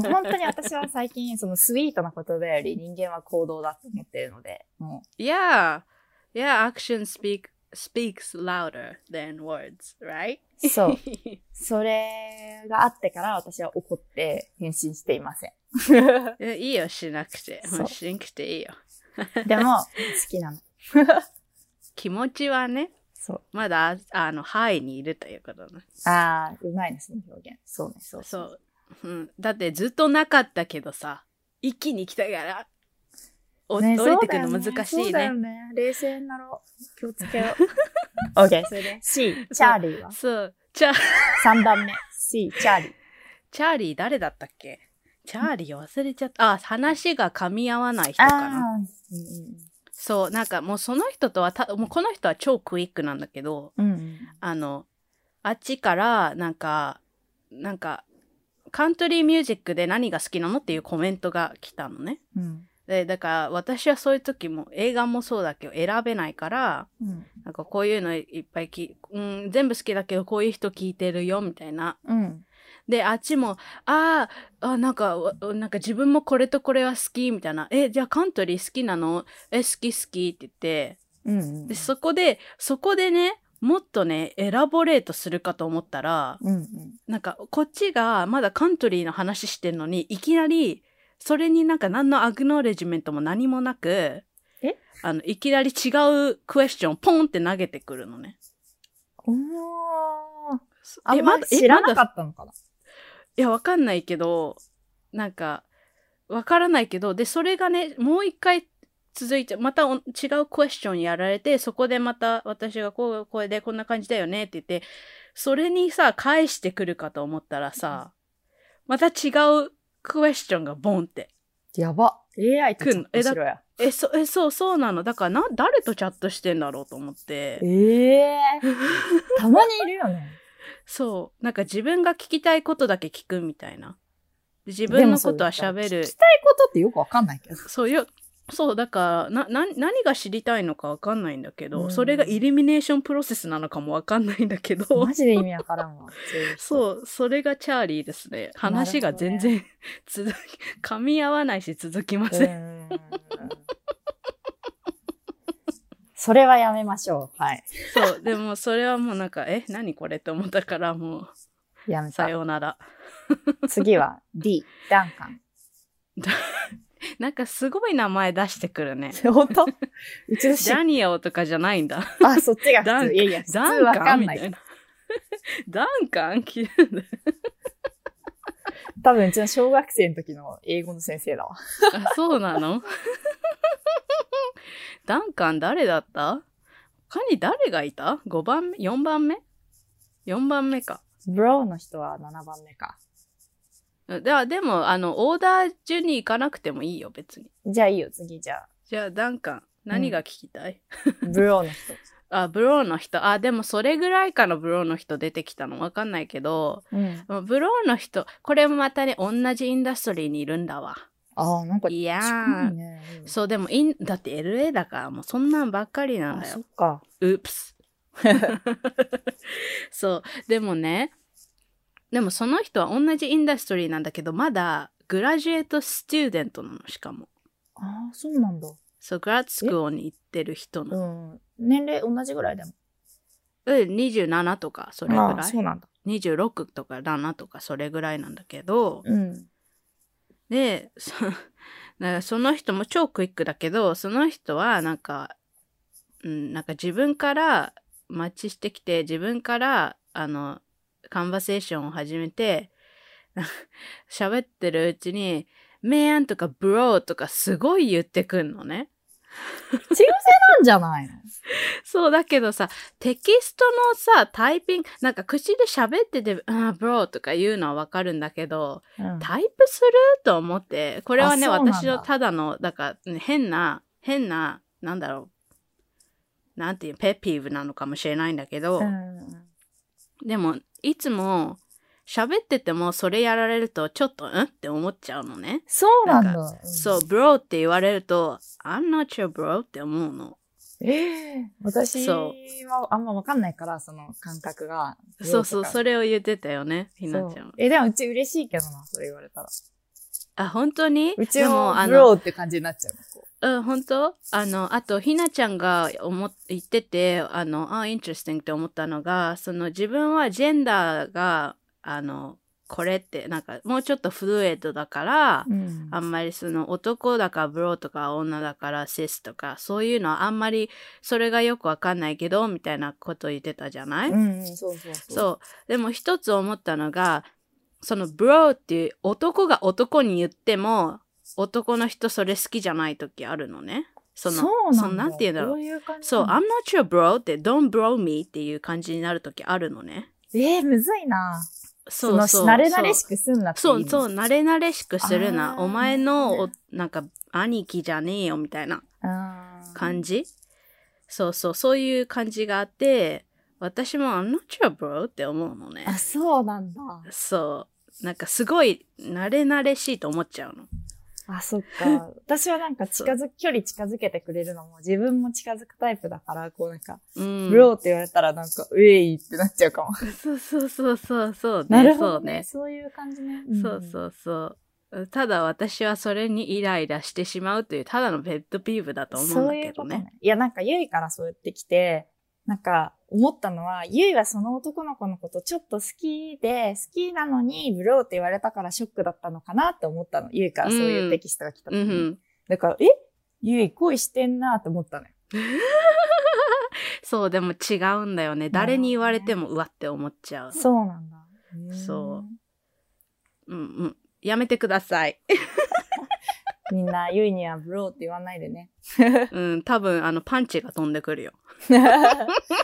う本当に私は最近、そのスイートな言葉より人間は行動だと思ってるので、も Yeah. Yeah, action speak speaks louder than words, right? う、そう。それがあってから私は怒って返信していません。いやいいよ、しなくて。そうしなくていいよ。でも、好きなの。気持ちはね、そう。まだ、あの、範囲にいるということね。ああ、うまいね、その表現。そうね、そうそう。うん。だってずっとなかったけどさ、一気に来たから、おね降りてくるの難しいね。ね。冷静になろう。気をつけよう。OK、それで C、チャーリーは？そう。チャ ?3 番目。C、チャーリー。チャーリー誰だったっけ？チャーリー忘れちゃった。あ、話が噛み合わない人かな。そう、なんかもうその人とはた、もうこの人は超クイックなんだけど、うん。うんあの、あっちから、なんか、なんか、カントリーミュージックで何が好きなのっていうコメントが来たのね。うん。で、だから私はそういう時も映画もそうだけど選べないから、うん。なんかこういうのいっぱいき、うん、全部好きだけどこういう人聞いてるよみたいな。うん。で、あっちも、あーあ、なんか、わなんか自分もこれとこれは好きみたいな。え、じゃあカントリー好きなの？え、好き好きって言って、うん。で、そこで、そこでね、もっとね、エラボレートするかと思ったら、うん。うん。なんか、こっちがまだカントリーの話してんのに、いきなり、それになんか何のアグノーレジメントも何もなく、え？あの、いきなり違うクエスチョンポンって投げてくるのね。おー。あえんま知らなかだったのかな？いや、わかんないけど、なんか、わからないけど、で、それがね、もう一回続いて、またお違うクエスチョンやられて、そこでまた私がこう、これでこんな感じだよねって言って、それにさ、返してくるかと思ったらさ、また違うクエスチョンがボンって。やば。AI くんえだ。え、そ、え、そう、そうなの。だからな、誰とチャットしてんだろうと思って。ええ たまにいるよね。そう。なんか自分が聞きたいことだけ聞くみたいな。で自分のことは喋る聞き。たいことってよくわかんないけど。そうよ。そう、だから、な、な、何が知りたいのかわかんないんだけど、うんそれがイルミネーションプロセスなのかもわかんないんだけどマ、ジで意味わからんわ。う。そう、それがチャーリーですね。話が全然、続き、噛み合わないし続きません。うんそれはやめましょう。はい。そう、でもそれはもうなんか、え、何これって思ったから、もう、やめたさ。ようなら。次は D、ダンカン。なんかすごい名前出してくるね。本当？うちのし、ダニエルとかじゃないんだ。あ、そっちがダン普通。いやいや、普通ダわンカかんないい。ンみたな。ダンカン多分うちの小学生の時の英語の先生だわ。あ、そうなの？ダンカン誰だった？他に誰がいた ?5 番目 ?4 番目 ?4 番目か。ブローの人は7番目か。では、でも、あの、オーダー順に行かなくてもいいよ、別に。じゃあいいよ、次じゃあ。じゃあ、ダンカン、何が聞きたい、ブローの人。あ、ブローの人。あ、でもそれぐらいかのブローの人出てきたのわかんないけど、うん。ブローの人、これもまたね、同じインダストリーにいるんだわ。ああ、なんかいや。そう、でもイン、だって LA だから、もうそんなんばっかりなんあ、だよそっ。か。うっす。そう。でもね、でもその人は同じインダストリーなんだけど、まだグラジュエートスチューデントなの、しかも。ああ、そうなんだ。そう、グラッツスクールに行ってる人なうの。ん。年齢同じぐらいでも。うん、27とか、それぐああ、らい。そうなんだ。26とか7とか、それぐらいなんだけど、うん。で、そ だその人も超クイックだけど、その人はなんか、うん、なんか自分からマッチしてきて、自分から、あの、カンバセーションを始めて、喋ってるうちに、メンとかブローとかすごい言ってくんのね。口癖なんじゃないの？そうだけどさ、テキストのさ、タイピング、なんか口で喋ってて、あーブローとか言うのはわかるんだけど、うんタイプする？と思って、これはね、私のただの、だから、ね、変な、変な、なんだろう、なんていう、ペッピーブなのかもしれないんだけど、うん。でも、いつも、喋っててもそれやられると、ちょっと、ん？って思っちゃうのね。そうなんなんだ。そう、ブローって言われると、I'm not your bro って思うの。ええ私そはあんまわかんないから、その感覚が。そうそう、それれを言ってたよね、ひなちゃんは。え、でもうち嬉しいけどな、それ言われたら。あ、本当に？うちでも、もあの、 bro って感じになっちゃうの。こうん、本当？あの、あと、ひなちゃんが思っ言ってて、あの、あ、 interesting って思ったのが、その自分はジェンダーが、あの、これって、なんか、もうちょっとフルエッドだから、ううんあんまりその男だから bro とか女だから sis とか、そういうのはあんまりそれがよくわかんないけど、みたいなこと言ってたじゃない、うんうん、そうそうそう。そう。でも一つ思ったのが、そのブローっていう男が男に言っても、男の人それ好きじゃない時あるのね。その、そうなんだ。のなんて言うんだろう。ういうそう、な I'm の not your bro って don't bro me っていう感じになる時あるのね。えー、むずいな。そうそう。の慣れ慣れしくすんなってそう、う。そう、慣れ慣れしくするな。お前の、なおなんか、兄貴じゃねえよみたいな感じ？そうそう、そういう感じがあって、私も I'm not your bro って思うのね。あ、そうなんだ。そう。なんかすごい慣れ慣れしいと思っちゃうの。あ、そっか。私はなんか近づ、距離近づけてくれるのも自分も近づくタイプだから、こうなんか、うん。ブローって言われたらなんか、ウェイってなっちゃうかも。そうそうそうそうそうね。なるほどそうね。そういう感じね。そうそうそう。ただ私はそれにイライラしてしまうという、ただのペットピーブだと思うんだけどね。そういうことね。いや、なんか、ゆいからそう言ってきて、なんか、思ったのは、ゆいはその男の子のことちょっと好きで、好きなのに、ブローって言われたからショックだったのかなって思ったの。ゆいからそういうテキストが来た時に。うんうん。だから、え？ゆい恋してんなって思ったのよ。そう、でも違うんだよね。誰に言われてもうわって思っちゃう。そうなんだ。そううんうん。やめてください。う。みんな、ゆいにはブローって言わないでね。うん、多分あのパンチが飛んでくるよ。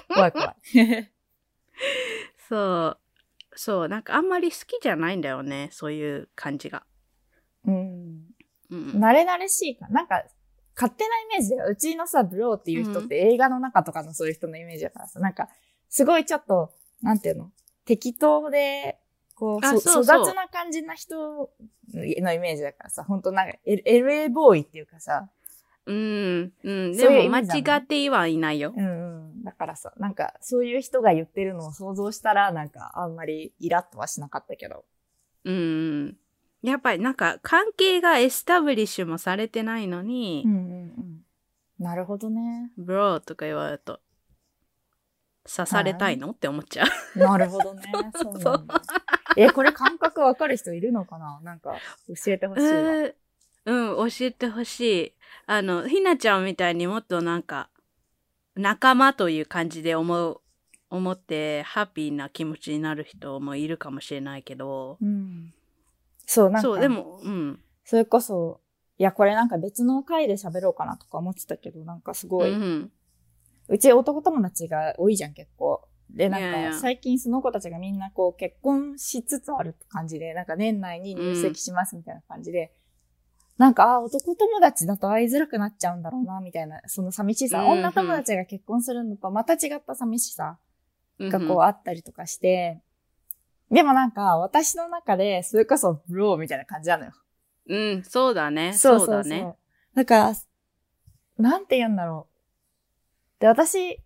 怖い怖い。そう。そう、なんかあんまり好きじゃないんだよね。そういう感じが。うん。うん。慣れ慣れしいか。なんか、勝手なイメージだよ。うちのさ、ブローっていう人って映画の中とかのそういう人のイメージだからさ、なんか、すごいちょっと、なんていうの？適当で、こう、あそそうそう粗雑な感じな人のイメージだからさ、本当なんか、L- LA ボーイっていうかさ、うん、うん。でも間違ってはいないよ。うんうん。だからさ、なんか、そういう人が言ってるのを想像したら、なんか、あんまりイラッとはしなかったけど。うん。やっぱりなんか関係がエスタブリッシュもされてないのに、んうんうん。なるほどね。ブローとか言われると、刺されたいの？って思っちゃう。なるほどね。そうなんだ。え、これ感覚わかる人いるのかな？なんか、教えてほしいわ。えーうん、教えてほしい。あの、ひなちゃんみたいにもっとなんか、仲間という感じで思う、思って、ハッピーな気持ちになる人もいるかもしれないけど、うん。そう、なんか、そう、でも、うん。それこそ、いや、これなんか別の回で喋ろうかなとか思ってたけど、なんかすごい、ううんち男友達が多いじゃん、結構。で、なんか、最近その子たちがみんなこう、結婚しつつあるって感じで、なんか年内に入籍しますみたいな感じで、なんか、あ、男友達だと会いづらくなっちゃうんだろうな、みたいな、その寂しさ。うん女友達が結婚するのとまた違った寂しさがこううあったりとかして、でもなんか、私の中で、それこそブローみたいな感じなのよ。ん、うん、そうだね。そうだね。だから、なんて言うんだろう。で、私、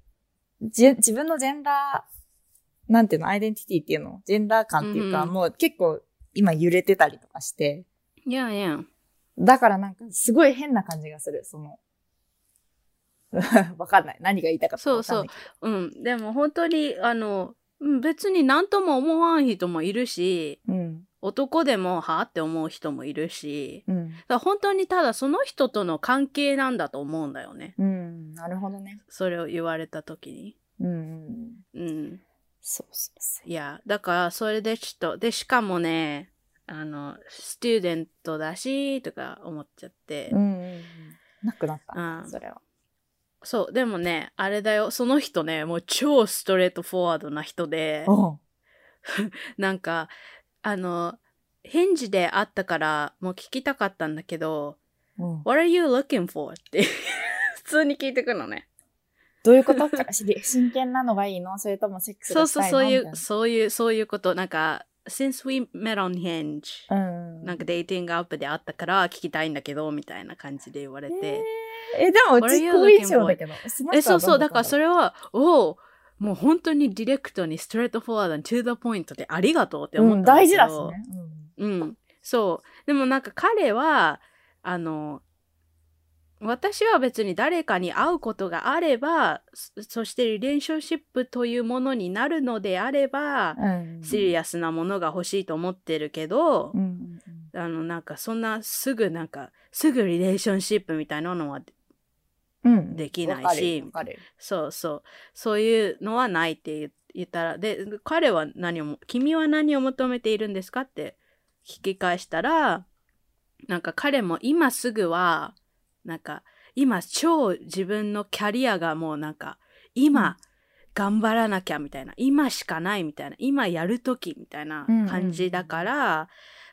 じ自分のジェンダー、なんていうの、アイデンティティっていうの？ジェンダー感っていうか、うんうんもう結構今揺れてたりとかして、いやいや。だからなんかすごい変な感じがする、その。わかんない。何が言いたかったかわかんないけうん。でも本当に、あの、うん別に何とも思わん人もいるし、ど。うん。男でもはあって思う人もいるし、うん。だ本当にただその人との関係なんだと思うんだよね。うん。なるほどね。それを言われた時に。うん。うん。そうそうそいや、だからそれでちょっと、で、しかもね、あの、スチューデントだし、とか思っちゃって。う。うん。なくなった。うんそれは。そう、でもね、あれだよ、その人ね、もう超ストレートフォワードな人で、なんか、あの、返事であったから、もう聞きたかったんだけど、うん。What are you looking for? って 普通に聞いてくのね。どういうことかし真剣なのがいいの？それともセックスそうそう、がしたいの？そういう、みたなそういう、そういうこと。なんか、since we met on Hinge うん。なんかデーティングアップであったから聞きたいんだけどみたいな感じで言われて、えーえ、でもう What are ち you 好印象だけど。えそうそうだからそれ。れはおおもう本当にディレクトにストレートフォワードに to the point でありがとうって思うん、ったんだけど大事だしね。うん、そう。でもなんか彼は、あの、私は別に誰かに会うことがあれば、そそしてリレーションシップというものになるのであれば、うん。うん。シリアスなものが欲しいと思ってるけどう、んうんあの、なんかそんなすぐなんか、すぐリレーションシップみたいなのは、うん。うん。できないし。わかるよわかる。よそうそう、そういうのはないって言言ったら、で、彼は何をも、君は何を求めているんですかって聞き返したら、なんか彼も今すぐは、なんか今超自分のキャリアがもうなんか今頑張らなきゃみたいな、今しかないみたいな、今やるときみたいな感じだから、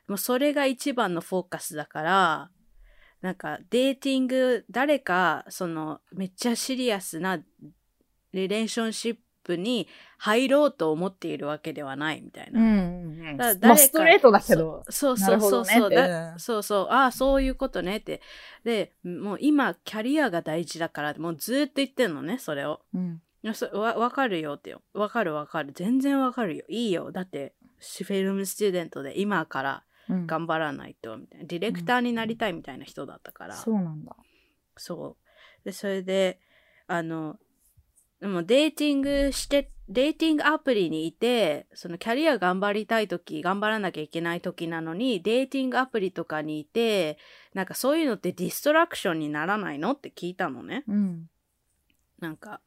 もうそれが一番のフォーカスだから、なんかデーティング、誰かそのめっちゃシリアスなリレーションシップに入ろうと思っているわけではないみたいな。うん。だからまあストレートだけど。そうそうそう。そうそう、そうそう。ああそういうことねって。でもう今キャリアが大事だからもうずーっと言ってんのねそれを。うん。いやそわわかるよってよ。わかるわかる。全然わかるよ。いいよ。だってフィルムスチューデントで今からうん頑張らないとみたいなディレクターになりたいみたいな人だったから、そうなんだ。そう。で、それで、あの、でもデーティングして、デーティングアプリにいて、そのキャリア頑張りたいとき、頑張らなきゃいけないときなのに、デーティングアプリとかにいて、なんかそういうのってディストラクションにならないのって聞いたのね。うん。なんか、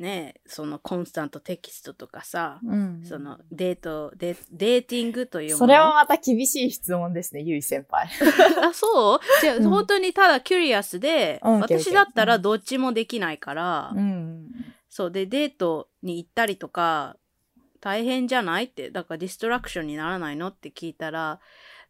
ねえその constant text とかさ、うん。そのデートデ、 dating というもの？それはまた厳しい質問ですね、ゆい先輩。あ、そう？じゃあ、うん本当にただ curious で、うん私だったらどっちもできないから、うん。そうでデートに行ったりとか大変じゃないって？だから distraction にならないのって聞いたら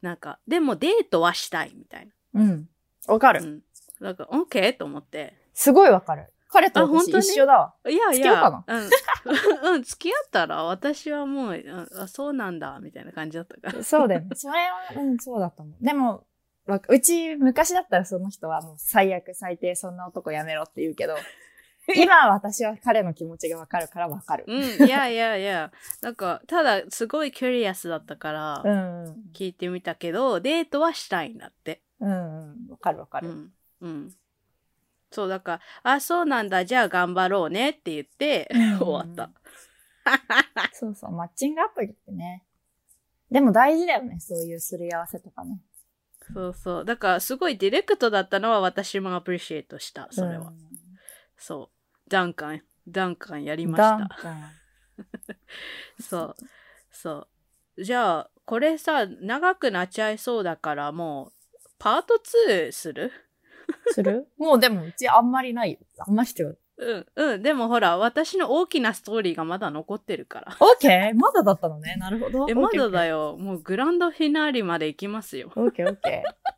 なんかでもデートはしたいみたいうん。わかな、る。うん、だから OK と思ってすごいわかる。彼と私一緒だわ。いやい付き合おうやかうん、うん、付き合ったら私はもううんあそうなんだみたいな感じだったからそうだよね。それは、うん、そうだと思う。でも、わうち、昔だったらその人はもう最悪最低そんな男やめろって言うけど、今は私は彼の気持ちがわかるからわかる。うんいやいやいやなんかただすごいキュリアスだったからうん。うん聞いてみたけどデートはしたいんだってうんうん。わかるわかる。うん。うん。そう、だから、あ、そうなんだ、じゃあ頑張ろうねって言って、うん終わった。そうそう、マッチングアプリってね。でも大事だよね、そういうすり合わせとかね。そうそう。だから、すごいディレクトだったのは私もアプリシエイトした、それは。うんそう。ダンカン、ダンカンやりました。ダンカン そう。そう。じゃあ、これさ、長くなっちゃいそうだから、もう、パート2する？する？もうでもうちあんまりないよ。あんまりっていうん、うん。でもほら、私の大きなストーリーがまだ残ってるから。オッケーまだだったのね。なるほど。え、まだだよ。よ。もうグランドフィナーレまで行きますよ。オッケーオッケー。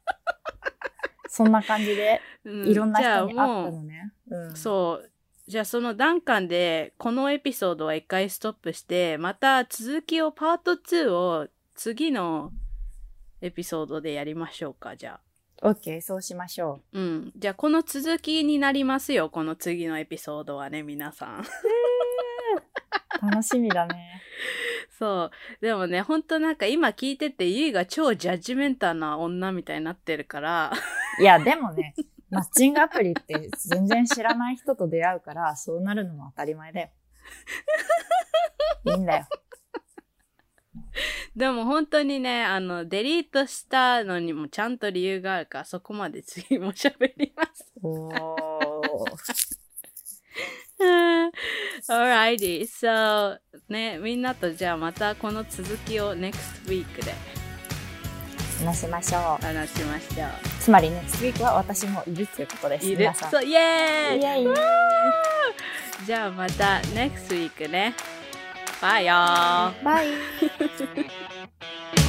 そんな感じで、うんいろんなじゃあ人に会ったものね。うんう、そう。じゃあそのダンカンで、このエピソードは一回ストップして、また続きをパート2を次のエピソードでやりましょうか、じゃあ。オッケー、そうしましょうん。じゃあこの続きになりますよ、この次のエピソードはね、皆さん。う。楽しみだね。そう。でもね、ほんとなんか今聞いてて、ゆいが超ジャッジメンタルな女みたいになってるから、いや、でもね、マッチングアプリって全然知らない人と出会うから、そうなるのも当たり前だよ。いいんだよ。でも本当にね、あの、デリートしたのにもちゃんと理由があるから、そこまで次も喋ります。Alrighty, so ね、みんなとじゃあまたこの続きを next week で話しましょう。話しましょつまりね、次ウィークは私もいるっていうことです。う。いる。そう、イエーイイエイじゃあまた next week ね。Bye, y'all. Bye.